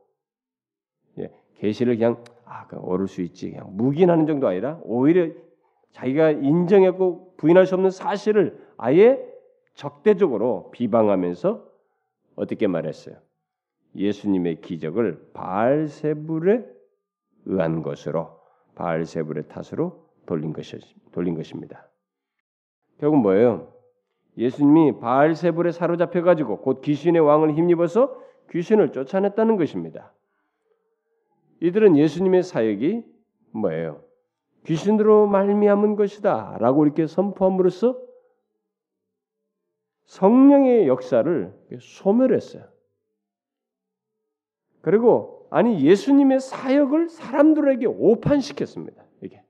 예, 계시를 그냥 아, 그냥 오를 수 있지 그냥 묵인하는 정도 아니라 오히려 자기가 인정했고 부인할 수 없는 사실을 아예 적대적으로 비방하면서 어떻게 말했어요? 예수님의 기적을 바알세불에 의한 것으로 바알세불의 탓으로 돌린 것이 돌린 것입니다. 결국 뭐예요? 예수님이 바알세불에 사로잡혀 가지고 곧 귀신의 왕을 힘입어서 귀신을 쫓아냈다는 것입니다. 이들은 예수님의 사역이 뭐예요? 귀신으로 말미암은 것이다라고 이렇게 선포함으로써 성령의 역사를 소멸했어요. 그리고 아니 예수님의 사역을 사람들에게 오판시켰습니다. 이게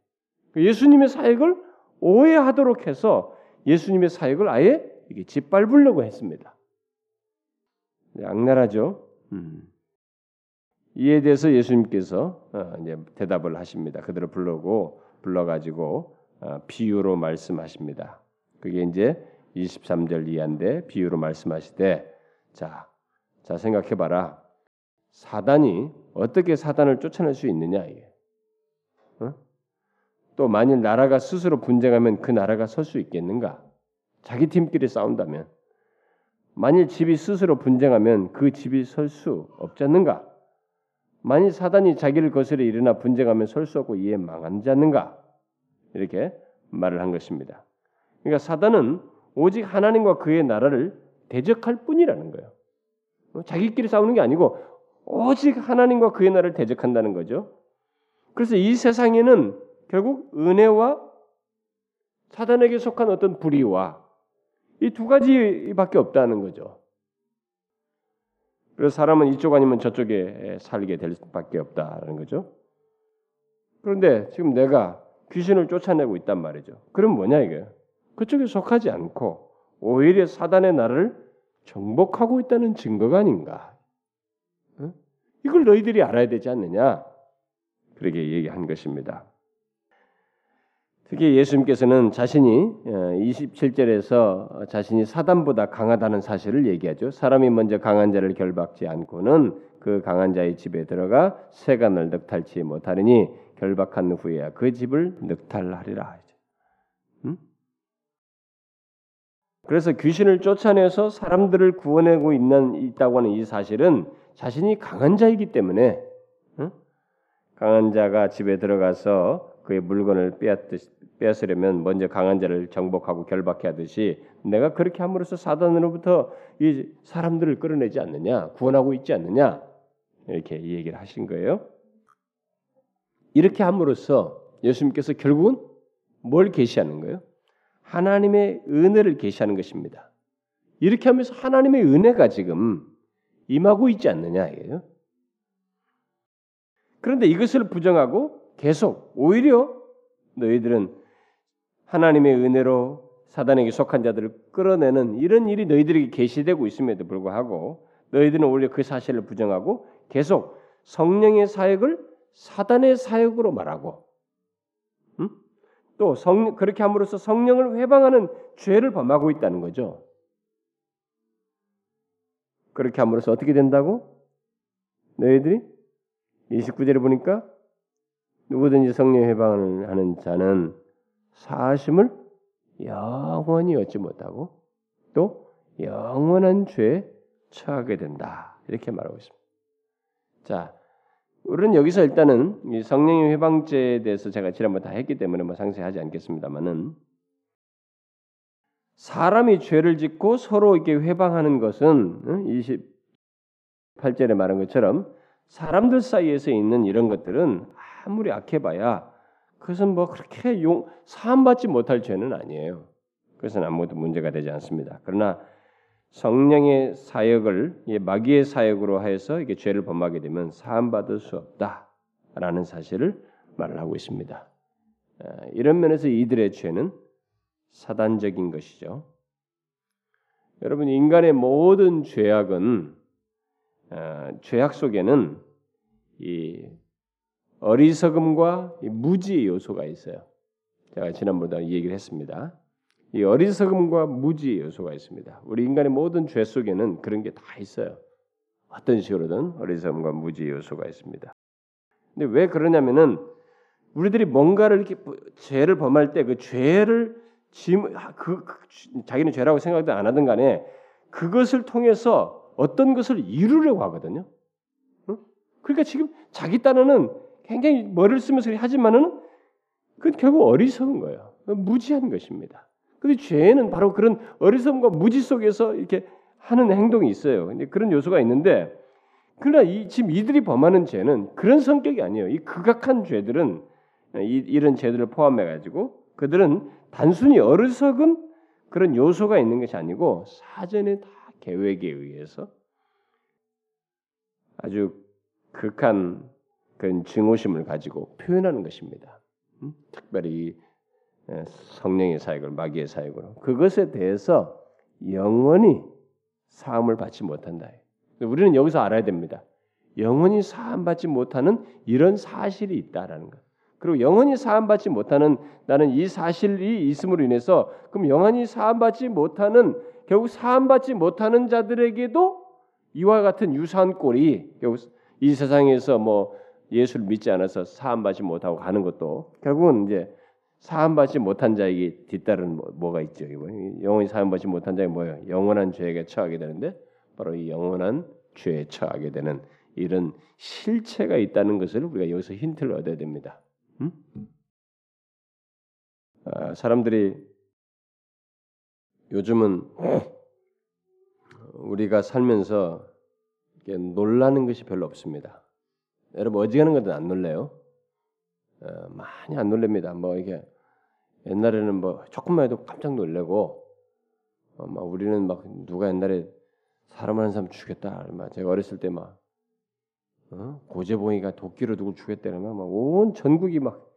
예수님의 사역을 오해하도록 해서 예수님의 사역을 아예 이게 짓밟으려고 했습니다. 악랄하죠. 음. 이에 대해서 예수님께서 어, 이제 대답을 하십니다. 그들을 불러고 불러가지고 어, 비유로 말씀하십니다. 그게 이제 23절 이하인데 비유로 말씀하시되 자, 자 생각해 봐라. 사단이 어떻게 사단을 쫓아낼 수 있느냐 이게. 어? 또 만일 나라가 스스로 분쟁하면 그 나라가 설 수 있겠는가? 자기 팀끼리 싸운다면 만일 집이 스스로 분쟁하면 그 집이 설 수 없지 않는가? 만일 사단이 자기를 거스려 일어나 분쟁하면 설 수 없고 이에 망하지 않는가? 이렇게 말을 한 것입니다. 그러니까 사단은 오직 하나님과 그의 나라를 대적할 뿐이라는 거예요. 뭐 자기끼리 싸우는 게 아니고 오직 하나님과 그의 나라를 대적한다는 거죠. 그래서 이 세상에는 결국 은혜와 사단에게 속한 어떤 불의와 이 두 가지밖에 없다는 거죠. 그래서 사람은 이쪽 아니면 저쪽에 살게 될 수밖에 없다는 거죠. 그런데 지금 내가 귀신을 쫓아내고 있단 말이죠. 그럼 뭐냐 이게? 그쪽에 속하지 않고 오히려 사단의 나를 정복하고 있다는 증거가 아닌가? 이걸 너희들이 알아야 되지 않느냐? 그렇게 얘기한 것입니다. 특히 예수님께서는 자신이 27절에서 어, 자신이 사단보다 강하다는 사실을 얘기하죠. 사람이 먼저 강한 자를 결박지 않고는 그 강한 자의 집에 들어가 세간을 늑탈치 못하리니 결박한 후에야 그 집을 늑탈하리라. 음? 그래서 귀신을 쫓아내서 사람들을 구원하고 있는 있다고 하는 이 사실은 자신이 강한 자이기 때문에 응? 강한 자가 집에 들어가서 그의 물건을 빼앗듯, 빼앗으려면 먼저 강한 자를 정복하고 결박해야듯이 내가 그렇게 함으로써 사단으로부터 이 사람들을 끌어내지 않느냐 구원하고 있지 않느냐 이렇게 얘기를 하신 거예요. 이렇게 함으로써 예수님께서 결국은 뭘 계시하는 거예요? 하나님의 은혜를 계시하는 것입니다. 이렇게 하면서 하나님의 은혜가 지금 임하고 있지 않느냐 이에요. 그런데 이것을 부정하고 계속 오히려 너희들은 하나님의 은혜로 사단에게 속한 자들을 끌어내는 이런 일이 너희들에게 계시되고 있음에도 불구하고 너희들은 오히려 그 사실을 부정하고 계속 성령의 사역을 사단의 사역으로 말하고 음? 또 성, 그렇게 함으로써 성령을 회방하는 죄를 범하고 있다는 거죠. 그렇게 함으로써 어떻게 된다고? 너희들이 29절에 보니까 누구든지 성령 회방을 하는 자는 사심을 영원히 얻지 못하고 또 영원한 죄에 처하게 된다. 이렇게 말하고 있습니다. 자, 우리는 여기서 일단은 성령의 회방죄에 대해서 제가 지난번 다 했기 때문에 뭐 상세하지 않겠습니다만은 사람이 죄를 짓고 서로 이렇게 회방하는 것은 28절에 말한 것처럼 사람들 사이에서 있는 이런 것들은 아무리 악해봐야 그것은 뭐 그렇게 용 사함받지 못할 죄는 아니에요. 그것은 아무것도 문제가 되지 않습니다. 그러나 성령의 사역을 마귀의 사역으로 하여서 이게 죄를 범하게 되면 사함받을 수 없다라는 사실을 말을 하고 있습니다. 이런 면에서 이들의 죄는 사단적인 것이죠. 여러분 인간의 모든 죄악은 죄악 속에는 이 어리석음과 무지의 요소가 있어요. 제가 지난번에 이 얘기를 했습니다. 이 어리석음과 무지의 요소가 있습니다. 우리 인간의 모든 죄 속에는 그런 게 다 있어요. 어떤 식으로든 어리석음과 무지의 요소가 있습니다. 근데 왜 그러냐면은 우리들이 뭔가를 이렇게 죄를 범할 때 그 죄를 짐, 아, 그, 그, 자기는 죄라고 생각도 안 하든 간에 그것을 통해서 어떤 것을 이루려고 하거든요. 응? 그러니까 지금 자기 딴에는 굉장히 머리를 쓰면서 하지만은 그건 결국 어리석은 거예요. 무지한 것입니다. 근데 죄는 바로 그런 어리석음과 무지 속에서 이렇게 하는 행동이 있어요. 근데 그런 요소가 있는데 그러나 이, 지금 이들이 범하는 죄는 그런 성격이 아니에요. 이 극악한 죄들은 이, 이런 죄들을 포함해 가지고 그들은 단순히 어리석은 그런 요소가 있는 것이 아니고 사전에 다 계획에 의해서 아주 극한 그런 증오심을 가지고 표현하는 것입니다. 음? 특별히 성령의 사역을 마귀의 사역으로 그것에 대해서 영원히 사함을 받지 못한다. 우리는 여기서 알아야 됩니다. 영원히 사함 받지 못하는 이런 사실이 있다라는 것. 그리고 영원히 사함 받지 못하는 나는 이 사실이 있음으로 인해서 그럼 영원히 사함 받지 못하는 결국 사함 받지 못하는 자들에게도 이와 같은 유사한 꼴이 이 세상에서 뭐 예수를 믿지 않아서 사함 받지 못하고 가는 것도 결국은 이제 사함 받지 못한 자에게 뒤따른 뭐, 가 있죠. 영원히 사함 받지 못한 자가 뭐예요? 영원한 죄에 처하게 되는데 바로 이 영원한 죄에 처하게 되는 이런 실체가 있다는 것을 우리가 여기서 힌트를 얻어야 됩니다. 음? 아, 사람들이 요즘은 우리가 살면서 놀라는 것이 별로 없습니다. 여러분 어지간한 것도 안 놀래요. 어, 많이 안 놀랍니다. 뭐 이게 옛날에는 뭐 조금만 해도 깜짝 놀래고 어, 막 우리는 막 누가 옛날에 사람 하는 사람 죽였다. 막 제가 어렸을 때 막 어? 고재봉이가 도끼로 누구 죽였다면 막온 전국이 막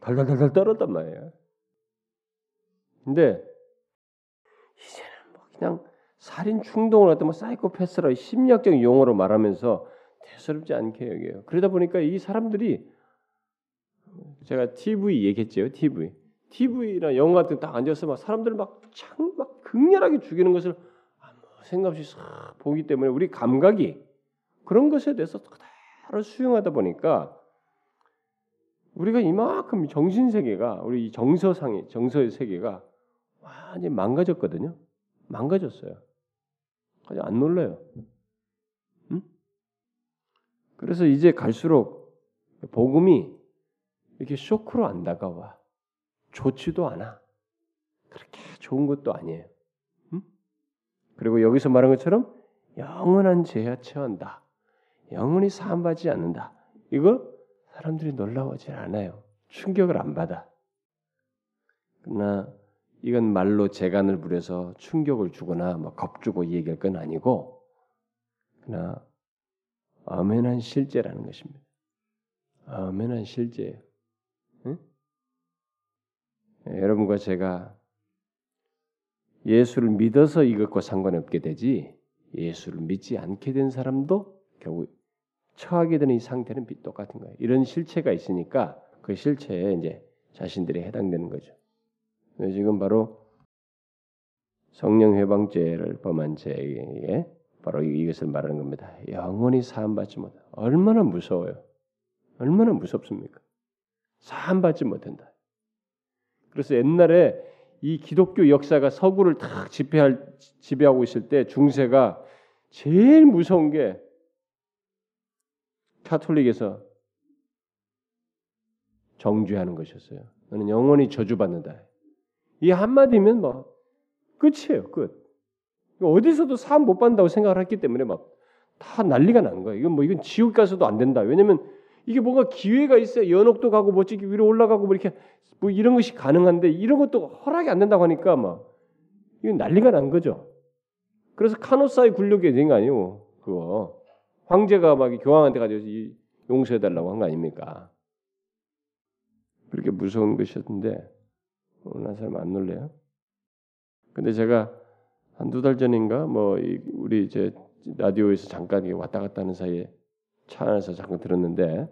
달달달달 떨었단 말이에요. 근데 이제는 뭐 그냥 살인 충동을 어떤 뭐 사이코패스라 심리학적 용어로 말하면서 대수롭지 않게 여겨요. 그러다 보니까 이 사람들이 제가 TV 얘기했죠. TV. TV나 영화 같은 딱 앉아서 막 사람들 막창막 극렬하게 죽이는 것을 아무 생각 없이 싹 보기 때문에 우리 감각이 그런 것에 대해서 그대로 수용하다 보니까 우리가 이만큼 정신 세계가 우리 정서상의 정서의 세계가 완전히 망가졌거든요. 망가졌어요. 아주 안 놀래요. 응? 그래서 이제 갈수록 복음이 이렇게 쇼크로 안 다가와. 좋지도 않아. 그렇게 좋은 것도 아니에요. 응? 그리고 여기서 말한 것처럼 영원한 죄야 처한다. 영원히 사함받지 않는다. 이거 사람들이 놀라워하지 않아요. 충격을 안 받아. 그러나 이건 말로 재간을 부려서 충격을 주거나 뭐 겁주고 얘기할 건 아니고 그러나 엄연한 실제라는 것입니다. 엄연한 실제예요. 응? 여러분과 제가 예수를 믿어서 이것과 상관없게 되지 예수를 믿지 않게 된 사람도 결국 처하게 되는 이 상태는 똑같은 거예요. 이런 실체가 있으니까 그 실체에 이제 자신들이 해당되는 거죠. 지금 바로 성령 회방죄를 범한 죄에게 바로 이것을 말하는 겁니다. 영원히 사함받지 못한 얼마나 무서워요. 얼마나 무섭습니까? 사함받지 못한다. 그래서 옛날에 이 기독교 역사가 서구를 탁 지배할 지배하고 있을 때 중세가 제일 무서운 게 카톨릭에서 정죄하는 것이었어요. 너는 영원히 저주받는다. 이 한마디면 뭐 끝이에요. 끝. 어디서도 사람 못 받는다고 생각을 했기 때문에 막 다 난리가 난 거예요. 이건 뭐 이건 지옥 가서도 안 된다. 왜냐면 이게 뭔가 기회가 있어야 연옥도 가고 멋지게 위로 올라가고 뭐 이렇게 뭐 이런 것이 가능한데 이런 것도 허락이 안 된다고 하니까 막 이건 난리가 난 거죠. 그래서 카노사의 굴욕이 된 거 아니에요. 그거 황제가 막 교황한테 가서 용서해 달라고 한 거 아닙니까? 그렇게 무서운 것이었는데 오늘 한 사람 안 놀래요? 근데 제가 한두 달 전인가 뭐 우리 이제 라디오에서 잠깐 왔다 갔다 하는 사이에 차 안에서 잠깐 들었는데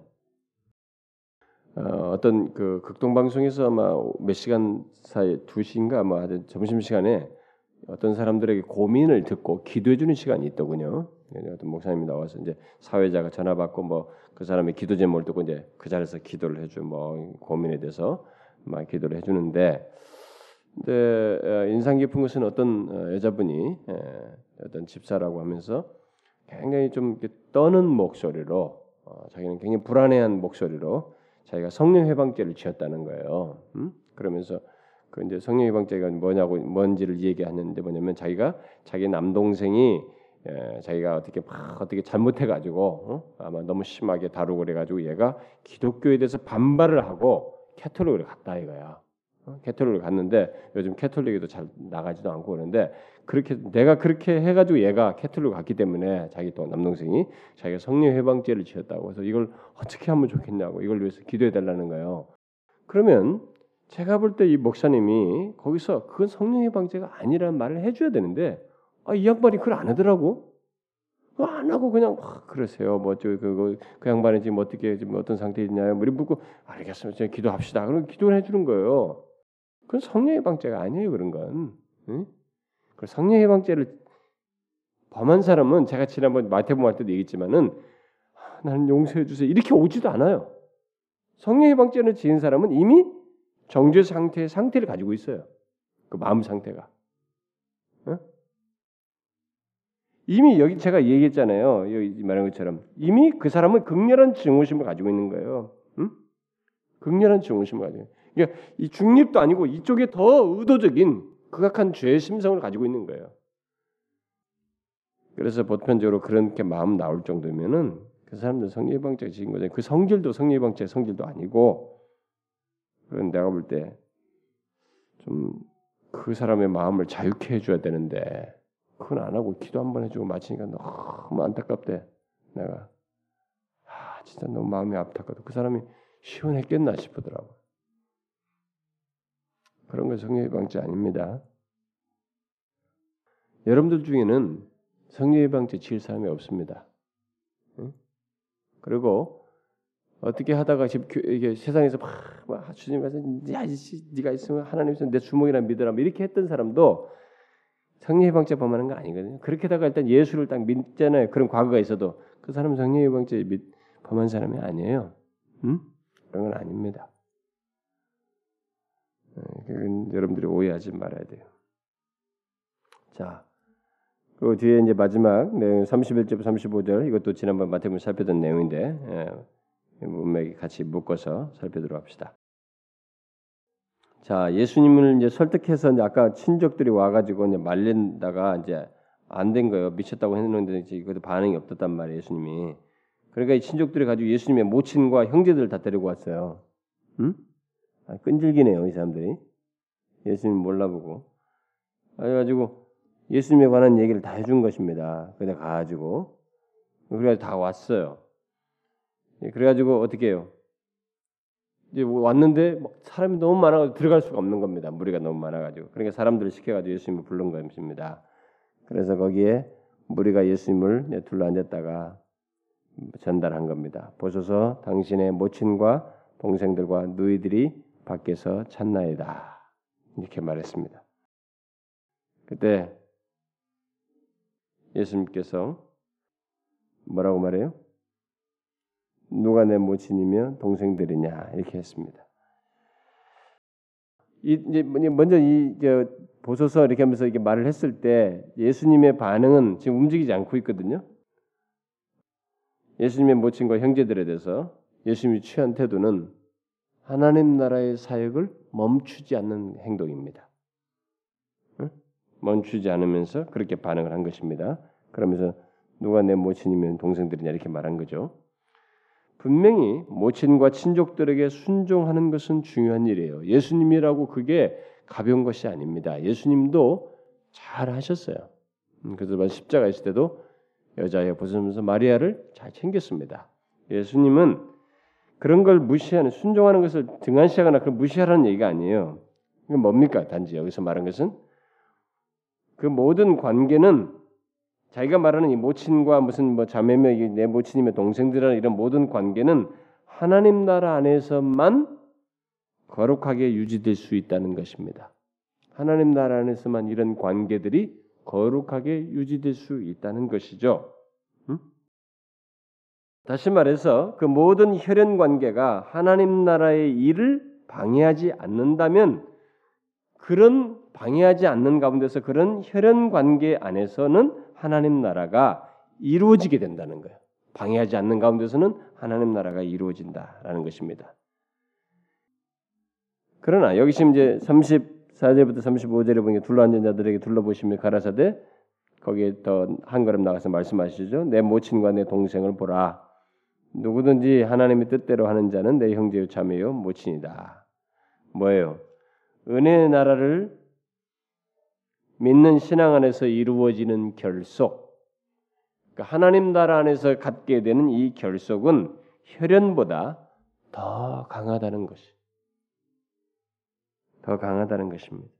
어, 떤그 극동 방송에서 아마 몇 시간 사이 두 시인가 아마 점심 시간에 어떤 사람들에게 고민을 듣고 기도해 주는 시간이 있더군요. 어떤 목사님이 나와서 이제 사회자가 전화 받고 뭐 그 사람의 기도 제목을 듣고 이제 그 자리에서 기도를 해주 뭐 고민에 대해서 막 기도를 해주는데 근데 어, 인상 깊은 것은 어떤 어, 여자분이 어떤 집사라고 하면서 굉장히 좀 떠는 목소리로 어, 자기는 굉장히 불안해한 목소리로 자기가 성령 해방죄를 지었다는 거예요. 음? 그러면서 그 이제 성령 해방죄가 뭐냐고 뭔지를 얘기하는데 뭐냐면 자기가 자기 남동생이 예, 자기가 어떻게 막 어떻게 잘못해 가지고 어? 아마 너무 심하게 다루고 그래 가지고 얘가 기독교에 대해서 반발을 하고 캐톨릭으로 갔다 이거야. 어? 캐톨릭을 갔는데 요즘 캐톨릭에도 잘 나가지도 않고 그러는데 그렇게 내가 그렇게 해가지고 얘가 캐톨릭 갔기 때문에 자기 또 남동생이 자기가 성령 해방죄를 지었다고 해서 이걸 어떻게 하면 좋겠냐고 이걸 위해서 기도해 달라는 거예요. 그러면 제가 볼 때 이 목사님이 거기서 그건 성령 해방죄가 아니라는 말을 해줘야 되는데 아, 이 양반이 그걸 안 하더라고. 안 하고 그냥 아, 그러세요. 뭐저 그그 그 양반이 지금 어떻게 지금 어떤 상태에 있냐요. 뭐 묻고 알겠습니다. 제가 기도합시다. 그럼 기도를 해주는 거예요. 그건 성령 해방죄가 아니에요. 그런 건. 응? 그 성령 해방죄를 범한 사람은 제가 지난번 마태복음 할 때도 얘기했지만은 아, 나는 용서해 주세요 이렇게 오지도 않아요. 성령 해방죄를 지은 사람은 이미 정죄 상태의 상태를 가지고 있어요. 그 마음 상태가. 어? 이미 여기 제가 얘기했잖아요. 여기 말한 것처럼 이미 그 사람은 극렬한 증오심을 가지고 있는 거예요. 응? 극렬한 증오심을 가지고. 그러니까 이 중립도 아니고 이쪽에 더 의도적인 극악한 죄의 심성을 가지고 있는 거예요. 그래서 보편적으로 그렇게 마음 나올 정도면은 그 사람들 성리방죄 지은 거죠. 그 성질도 성리방죄 성질도 아니고 그건 내가 볼 때 좀 그 사람의 마음을 자유케 해줘야 되는데 그건 안 하고 기도 한 번 해주고 마치니까 너무 안타깝대. 내가 아 진짜 너무 마음이 아프다고도 그 사람이 시원했겠나 싶더라고. 그런 건 성령의 방지 아닙니다. 여러분들 중에는 성령의 방지 지을 사람이 없습니다. 그리고 어떻게 하다가 집 이게 세상에서 막, 막 주님 가서 야 이씨 네가 있으면 하나님 있으면 내 주먹이나 믿으라 뭐 이렇게 했던 사람도 성령 예방죄 범하는 거 아니거든요. 그렇게 다가 일단 예수를 딱 믿잖아요. 그런 과거가 있어도 그 사람은 성령 예방죄 범한 사람이 아니에요. 음? 그런 건 아닙니다. 그건 여러분들이 오해하지 말아야 돼요. 자, 그 뒤에 이제 마지막 내용 31절 35절 이것도 지난번 마태복음 살펴던 내용인데 예, 문맥이 같이 묶어서 살펴보도록 합시다. 자, 예수님을 이제 설득해서 이제 아까 친족들이 와가지고 이제 말린다가 이제 안 된 거예요. 미쳤다고 했는데 이제 이것도 반응이 없었단 말이에요. 예수님이. 그러니까 이 친족들이 가지고 예수님의 모친과 형제들 다 데리고 왔어요. 응? 아, 끈질기네요, 이 사람들이. 예수님 몰라보고. 그래가지고 예수님에 관한 얘기를 다 해준 것입니다. 그냥 가가지고. 그래가지고 다 왔어요. 예, 그래가지고 어떻게 해요? 이제 왔는데 사람이 너무 많아가지고 들어갈 수가 없는 겁니다. 무리가 너무 많아가지고. 그러니까 사람들을 시켜가지고 예수님을 부른 것입니다. 그래서 거기에 무리가 예수님을 둘러 앉았다가 전달한 겁니다. 보소서 당신의 모친과 동생들과 너희들이 밖에서 찾나이다. 이렇게 말했습니다. 그때 예수님께서 뭐라고 말해요? 누가 내 모친이며 동생들이냐 이렇게 했습니다. 이, 이제 먼저 이 보소서 이렇게 하면서 이렇게 말을 했을 때 예수님의 반응은 지금 움직이지 않고 있거든요. 예수님의 모친과 형제들에 대해서 예수님이 취한 태도는 하나님 나라의 사역을 멈추지 않는 행동입니다. 멈추지 않으면서 그렇게 반응을 한 것입니다. 그러면서 누가 내 모친이면 동생들이냐 이렇게 말한 거죠. 분명히 모친과 친족들에게 순종하는 것은 중요한 일이에요. 예수님이라고 그게 가벼운 것이 아닙니다. 예수님도 잘 하셨어요. 음, 그래서 십자가 있을 때도 여자애 벗으면서 마리아를 잘 챙겼습니다. 예수님은 그런 걸 무시하는 순종하는 것을 등한시하거나 그 무시하라는 얘기가 아니에요. 이건 뭡니까? 단지 여기서 말한 것은 그 모든 관계는 자기가 말하는 이 모친과 무슨 뭐 자매며 내 모친이며 동생들이라는 이런 모든 관계는 하나님 나라 안에서만 거룩하게 유지될 수 있다는 것입니다. 하나님 나라 안에서만 이런 관계들이 거룩하게 유지될 수 있다는 것이죠. 음? 다시 말해서 그 모든 혈연 관계가 하나님 나라의 일을 방해하지 않는다면 그런 방해하지 않는 가운데서 그런 혈연 관계 안에서는 하나님 나라가 이루어지게 된다는 거예요. 방해하지 않는 가운데서는 하나님 나라가 이루어진다라는 것입니다. 그러나 여기 지금 이제 34절부터 35절에 보니까 둘러앉은 자들에게 둘러보시며 가라사대 거기에 더 한 걸음 나가서 말씀하시죠. 내 모친과 내 동생을 보라. 누구든지 하나님의 뜻대로 하는 자는 내 형제요 자매요 모친이다. 뭐예요? 은혜의 나라를 믿는 신앙 안에서 이루어지는 결속, 그러니까 하나님 나라 안에서 갖게 되는 이 결속은 혈연보다 더 강하다는 것이, 더 강하다는 것입니다.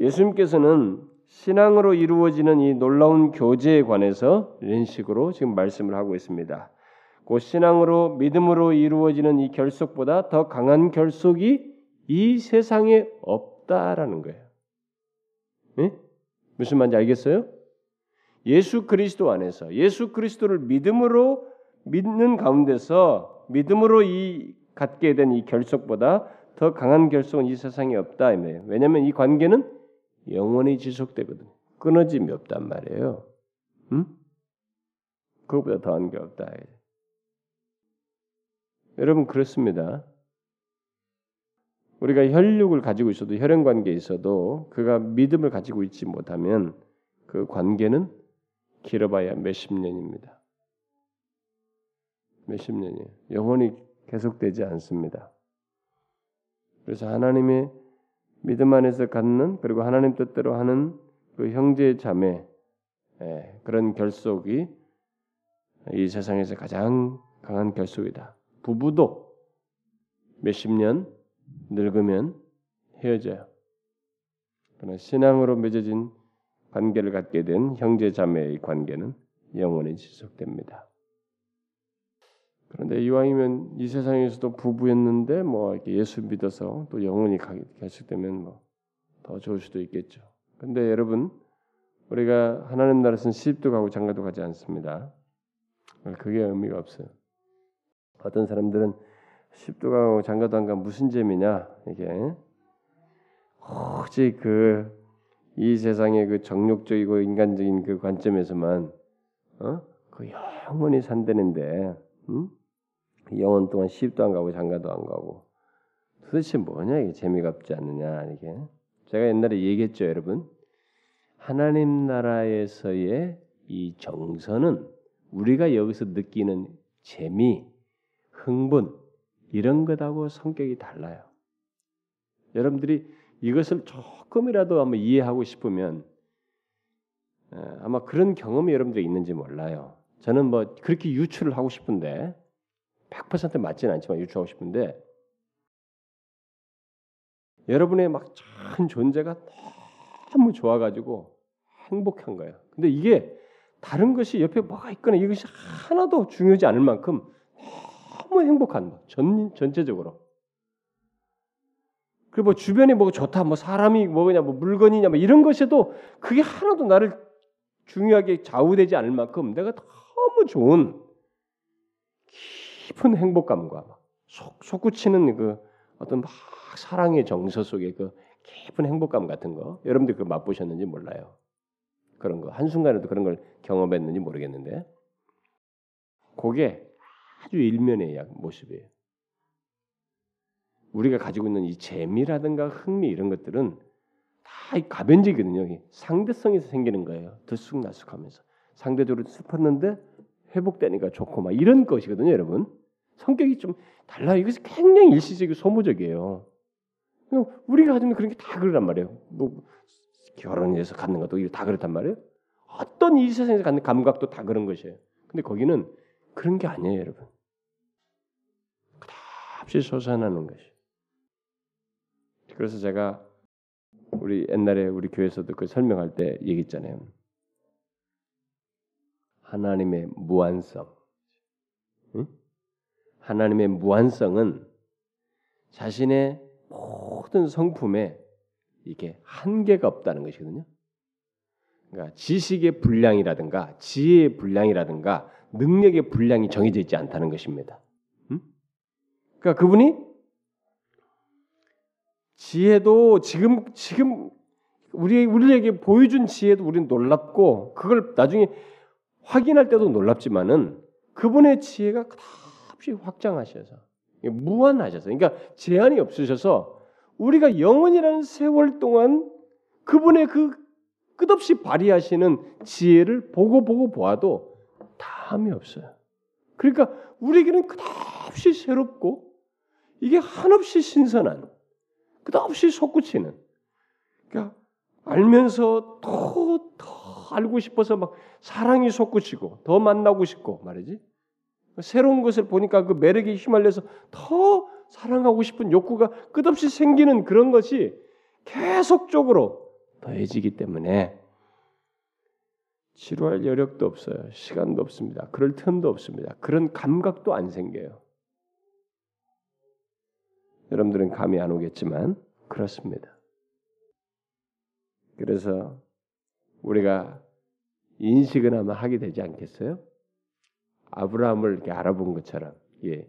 예수님께서는 신앙으로 이루어지는 이 놀라운 교제에 관해서 이런 식으로 지금 말씀을 하고 있습니다. 그 신앙으로 믿음으로 이루어지는 이 결속보다 더 강한 결속이 이 세상에 없다라는 거예요. 네? 무슨 말인지 알겠어요? 예수 그리스도 안에서 예수 그리스도를 믿음으로 믿는 가운데서 믿음으로 이 갖게 된 이 결속보다 더 강한 결속은 이 세상에 없다 이거예요. 왜냐하면 이 관계는 영원히 지속되거든. 끊어짐이 없단 말이에요. 음? 그것보다 더한 게 없다. 여러분 그렇습니다. 우리가 혈육을 가지고 있어도 혈연 관계에 있어도 그가 믿음을 가지고 있지 못하면 그 관계는 길어봐야 몇십 년입니다. 몇십 년이에요. 영원히 계속되지 않습니다. 그래서 하나님의 믿음 안에서 갖는 그리고 하나님 뜻대로 하는 그 형제 자매 예, 그런 결속이 이 세상에서 가장 강한 결속이다. 부부도 몇십 년 늙으면 헤어져요. 그러나 신앙으로 맺어진 관계를 갖게 된 형제 자매의 관계는 영원히 지속됩니다. 그런데 이왕이면 이 세상에서도 부부였는데 뭐 예수 믿어서 또 영원히 계속되면 뭐 더 좋을 수도 있겠죠. 근데 여러분 우리가 하나님 나라에서는 시집도 가고 장가도 가지 않습니다. 그게 의미가 없어요. 어떤 사람들은 시집도 가고 장가도 안 가면 무슨 재미냐 이게 오직 그이 세상의 그 정욕적이고 인간적인 그 관점에서만 어? 그 영원히 산다는데 음? 영원 동안 시집도 안 가고 장가도 안 가고 도대체 뭐냐 이게 재미가 없지 않느냐 이게 제가 옛날에 얘기했죠 여러분 하나님 나라에서의 이 정서는 우리가 여기서 느끼는 재미 흥분 이런 것하고 성격이 달라요. 여러분들이 이것을 조금이라도 한번 이해하고 싶으면 아마 그런 경험이 여러분들이 있는지 몰라요. 저는 뭐 그렇게 유추를 하고 싶은데 100% 맞지는 않지만 유추하고 싶은데 여러분의 막 전 존재가 너무 좋아가지고 행복한 거예요. 근데 이게 다른 것이 옆에 뭐가 있거나 이것이 하나도 중요하지 않을 만큼 너무 행복한 거, 전 전체적으로. 그리고 뭐 주변에 뭐 좋다, 뭐 사람이 뭐냐, 뭐 물건이냐, 뭐 이런 것에도 그게 하나도 나를 중요하게 좌우되지 않을 만큼 내가 너무 좋은 깊은 행복감과 속, 솟구치는 그 어떤 막 사랑의 정서 속에 그 깊은 행복감 같은 거 여러분들 그 맛보셨는지 몰라요. 그런 거 한순간에도 그런 걸 경험했는지 모르겠는데 그게 아주 일면의 모습이에요. 우리가 가지고 있는 이 재미라든가 흥미 이런 것들은 다 가변적이거든요. 상대성에서 생기는 거예요. 들쑥날쑥하면서 상대적으로 슬펐는데 회복되니까 좋고 막 이런 것이거든요, 여러분. 성격이 좀 달라요. 이것이 굉장히 일시적이고 소모적이에요. 우리가 가지고 있는 그런 게 다 그러란 말이에요. 뭐 결혼해서 갖는 것도 다 그렇단 말이에요. 어떤 이 세상에서 갖는 감각도 다 그런 것이에요. 근데 거기는 그런 게 아니에요, 여러분. 끝없이 솟아나는 것이. 그래서 제가 우리 옛날에 우리 교회에서도 그 설명할 때 얘기했잖아요. 하나님의 무한성. 응? 하나님의 무한성은 자신의 모든 성품에 이게 한계가 없다는 것이거든요. 그러니까 지식의 분량이라든가 지혜의 분량이라든가 능력의 분량이 정해져 있지 않다는 것입니다. 음? 그러니까 그분이 지혜도 지금 지금 우리 우리에게 보여준 지혜도 우리는 놀랍고 그걸 나중에 확인할 때도 놀랍지만은 그분의 지혜가 끝없이 확장하셔서 무한하셔서 그러니까 제한이 없으셔서 우리가 영원이라는 세월 동안 그분의 그 끝없이 발휘하시는 지혜를 보고 보고 보아도 다함이 없어요. 그러니까 우리에게는 끝없이 새롭고 이게 한없이 신선한 끝없이 솟구치는 그러니까 알면서 더, 더 알고 싶어서 막 사랑이 솟구치고 더 만나고 싶고 말이지 새로운 것을 보니까 그 매력에 휘말려서 더 사랑하고 싶은 욕구가 끝없이 생기는 그런 것이 계속적으로 더해지기 때문에 지루할 여력도 없어요. 시간도 없습니다. 그럴 틈도 없습니다. 그런 감각도 안 생겨요. 여러분들은 감이 안 오겠지만 그렇습니다. 그래서 우리가 인식은 아마 하게 되지 않겠어요? 아브라함을 이렇게 알아본 것처럼 예,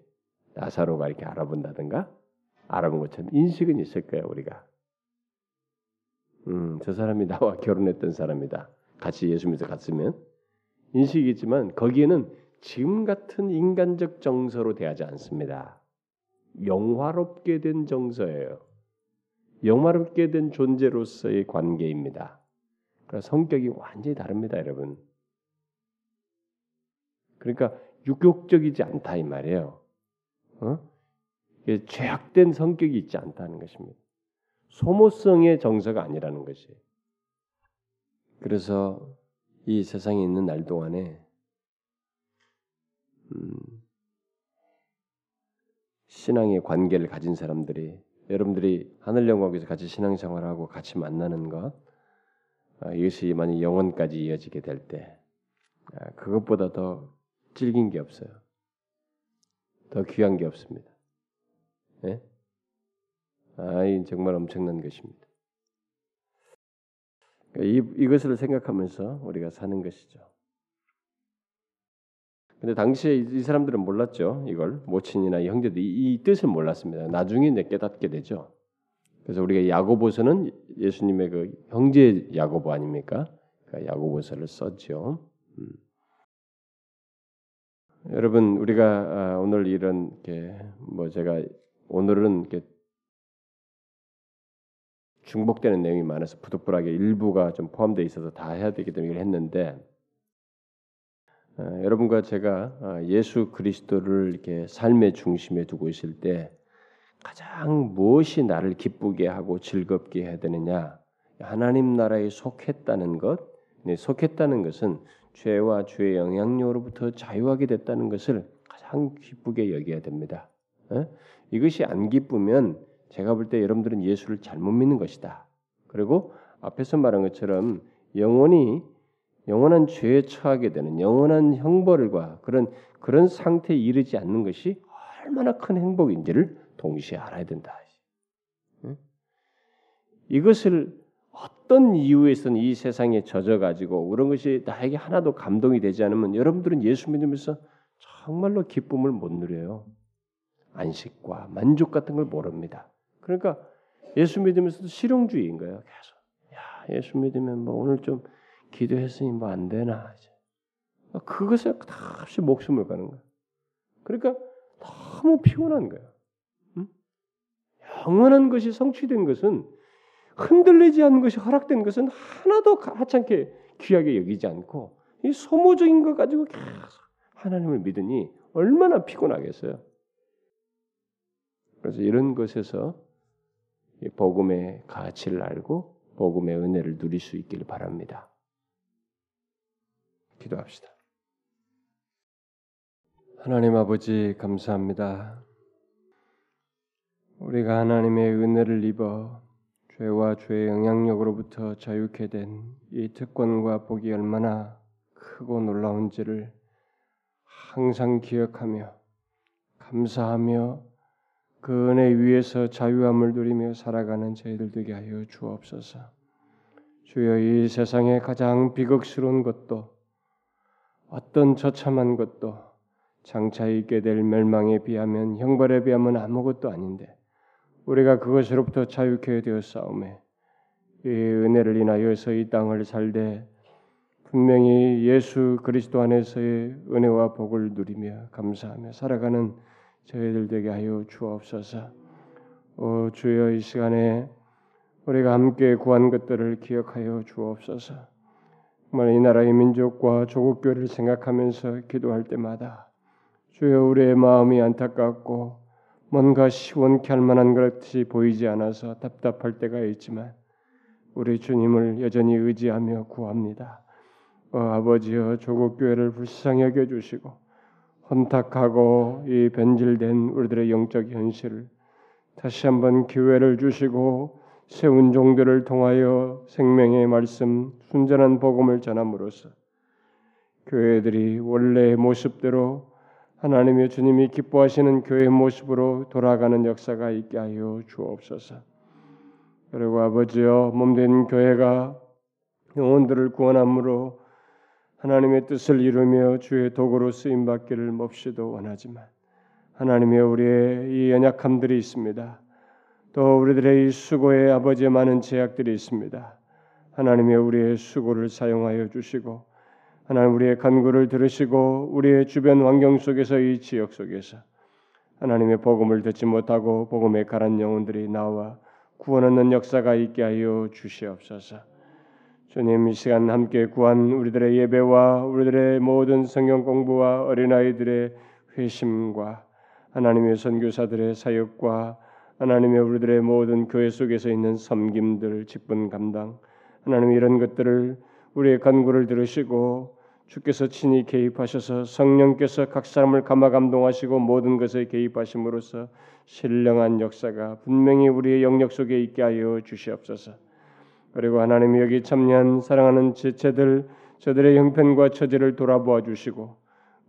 나사로가 이렇게 알아본다든가 알아본 것처럼 인식은 있을 거예요 우리가. 음, 저 사람이 나와 결혼했던 사람이다. 같이 예수 믿어 갔으면 인식이지만 거기에는 지금 같은 인간적 정서로 대하지 않습니다. 영화롭게 된 정서예요. 영화롭게 된 존재로서의 관계입니다. 그러니까 성격이 완전히 다릅니다, 여러분. 그러니까 유격적이지 않다 이 말이에요. 어? 죄악된 성격이 있지 않다는 것입니다. 소모성의 정서가 아니라는 것이. 그래서 이 세상에 있는 날 동안에 음, 신앙의 관계를 가진 사람들이 여러분들이 하늘 영광에서 같이 신앙생활하고 같이 만나는 것 아, 이것이 만약 영원까지 이어지게 될때 아, 그것보다 더 질긴 게 없어요. 더 귀한 게 없습니다. 예? 아, 이 정말 엄청난 것입니다. 그러니까 이, 이것을 생각하면서 우리가 사는 것이죠. 근데 당시에 이 사람들은 몰랐죠. 이걸 모친이나 형제들이 이, 이 뜻을 몰랐습니다. 나중에 깨닫게 되죠. 그래서 우리가 야고보서는 예수님의 그 형제 야고보 아닙니까? 그러니까 야고보서를 썼죠. 음. 여러분 우리가 아, 오늘 이런 뭐 제가 오늘은 이렇게 중복되는 내용이 많아서 부득불하게 일부가 좀 포함되어 있어서 다 해야 되기 때문에 이걸 했는데 어, 여러분과 제가 어, 예수 그리스도를 이렇게 삶의 중심에 두고 있을 때 가장 무엇이 나를 기쁘게 하고 즐겁게 해야 되느냐? 하나님 나라에 속했다는 것, 네, 속했다는 것은 죄와 죄의 영향력으로부터 자유하게 됐다는 것을 가장 기쁘게 여겨야 됩니다. 에? 이것이 안 기쁘면 제가 볼 때 여러분들은 예수를 잘못 믿는 것이다. 그리고 앞에서 말한 것처럼 영원히 영원한 죄에 처하게 되는 영원한 형벌과 그런 그런 상태에 이르지 않는 것이 얼마나 큰 행복인지를 동시에 알아야 된다. 이것을 어떤 이유에서는 이 세상에 젖어 가지고 그런 것이 나에게 하나도 감동이 되지 않으면 여러분들은 예수 믿으면서 정말로 기쁨을 못 누려요. 안식과 만족 같은 걸 모릅니다. 그러니까 예수 믿으면서도 실용주의인 거예요. 계속 야 예수 믿으면 뭐 오늘 좀 기도했으니 뭐 안 되나 그것에 다시 목숨을 가는 거예요. 그러니까 너무 피곤한 거예요. 응? 영원한 것이 성취된 것은 흔들리지 않는 것이 허락된 것은 하나도 하찮게 귀하게 여기지 않고 이 소모적인 것 가지고 계속 하나님을 믿으니 얼마나 피곤하겠어요. 그래서 이런 것에서 복음의 가치를 알고 복음의 은혜를 누릴 수 있기를 바랍니다. 기도합시다. 하나님 아버지 감사합니다. 우리가 하나님의 은혜를 입어 죄와 죄의 영향력으로부터 자유케 된 이 특권과 복이 얼마나 크고 놀라운지를 항상 기억하며 감사하며 그 은혜 위에서 자유함을 누리며 살아가는 저희들 되게 하여 주옵소서. 주여 이 세상에 가장 비극스러운 것도 어떤 처참한 것도 장차 있게 될 멸망에 비하면 형벌에 비하면 아무것도 아닌데 우리가 그것으로부터 자유케 되었사오매 이 은혜를 인하여서 이 땅을 살되 분명히 예수 그리스도 안에서의 은혜와 복을 누리며 감사하며 살아가는 저희들 되게 하여 주옵소서. 오 주여 이 시간에 우리가 함께 구한 것들을 기억하여 주옵소서. 정말 이 나라의 민족과 조국 교회를 생각하면서 기도할 때마다 주여 우리의 마음이 안타깝고 뭔가 시원케 할 만한 것이 보이지 않아서 답답할 때가 있지만 우리 주님을 여전히 의지하며 구합니다. 어, 아버지여 조국 교회를 불쌍히 여겨 주시고 혼탁하고 이 변질된 우리들의 영적 현실을 다시 한번 기회를 주시고 세운 종들을 통하여 생명의 말씀 순전한 복음을 전함으로써 교회들이 원래의 모습대로 하나님의 주님이 기뻐하시는 교회 모습으로 돌아가는 역사가 있게 하여 주옵소서. 그리고 아버지여 몸된 교회가 영혼들을 구원함으로 하나님의 뜻을 이루며 주의 도구로 쓰임 받기를 몹시도 원하지만 하나님의 우리의 이 연약함들이 있습니다. 또 우리들의 이 수고에 아버지의 많은 제약들이 있습니다. 하나님의 우리의 수고를 사용하여 주시고 하나님 우리의 간구를 들으시고 우리의 주변 환경 속에서 이 지역 속에서 하나님의 복음을 듣지 못하고 복음에 가란 영혼들이 나와 구원 얻는 역사가 있게 하여 주시옵소서. 주님 이 시간 함께 구한 우리들의 예배와 우리들의 모든 성경 공부와 어린아이들의 회심과 하나님의 선교사들의 사역과 하나님의 우리들의 모든 교회 속에서 있는 섬김들, 직분 감당 하나님 이런 것들을 우리의 간구를 들으시고 주께서 친히 개입하셔서 성령께서 각 사람을 감화 감동하시고 모든 것에 개입하심으로써 신령한 역사가 분명히 우리의 영역 속에 있게 하여 주시옵소서. 그리고 하나님이 여기 참여한 사랑하는 지체들 저들의 형편과 처지를 돌아보아 주시고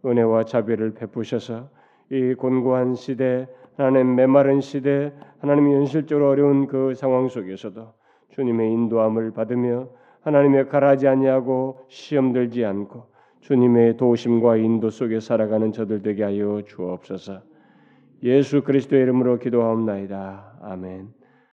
은혜와 자비를 베푸셔서 이 곤고한 시대 하나님 메마른 시대 하나님이 현실적으로 어려운 그 상황 속에서도 주님의 인도함을 받으며 하나님의 가라지 아니하고 시험 들지 않고 주님의 도심과 인도 속에 살아가는 저들 되게 하여 주옵소서. 예수 그리스도의 이름으로 기도하옵나이다. 아멘.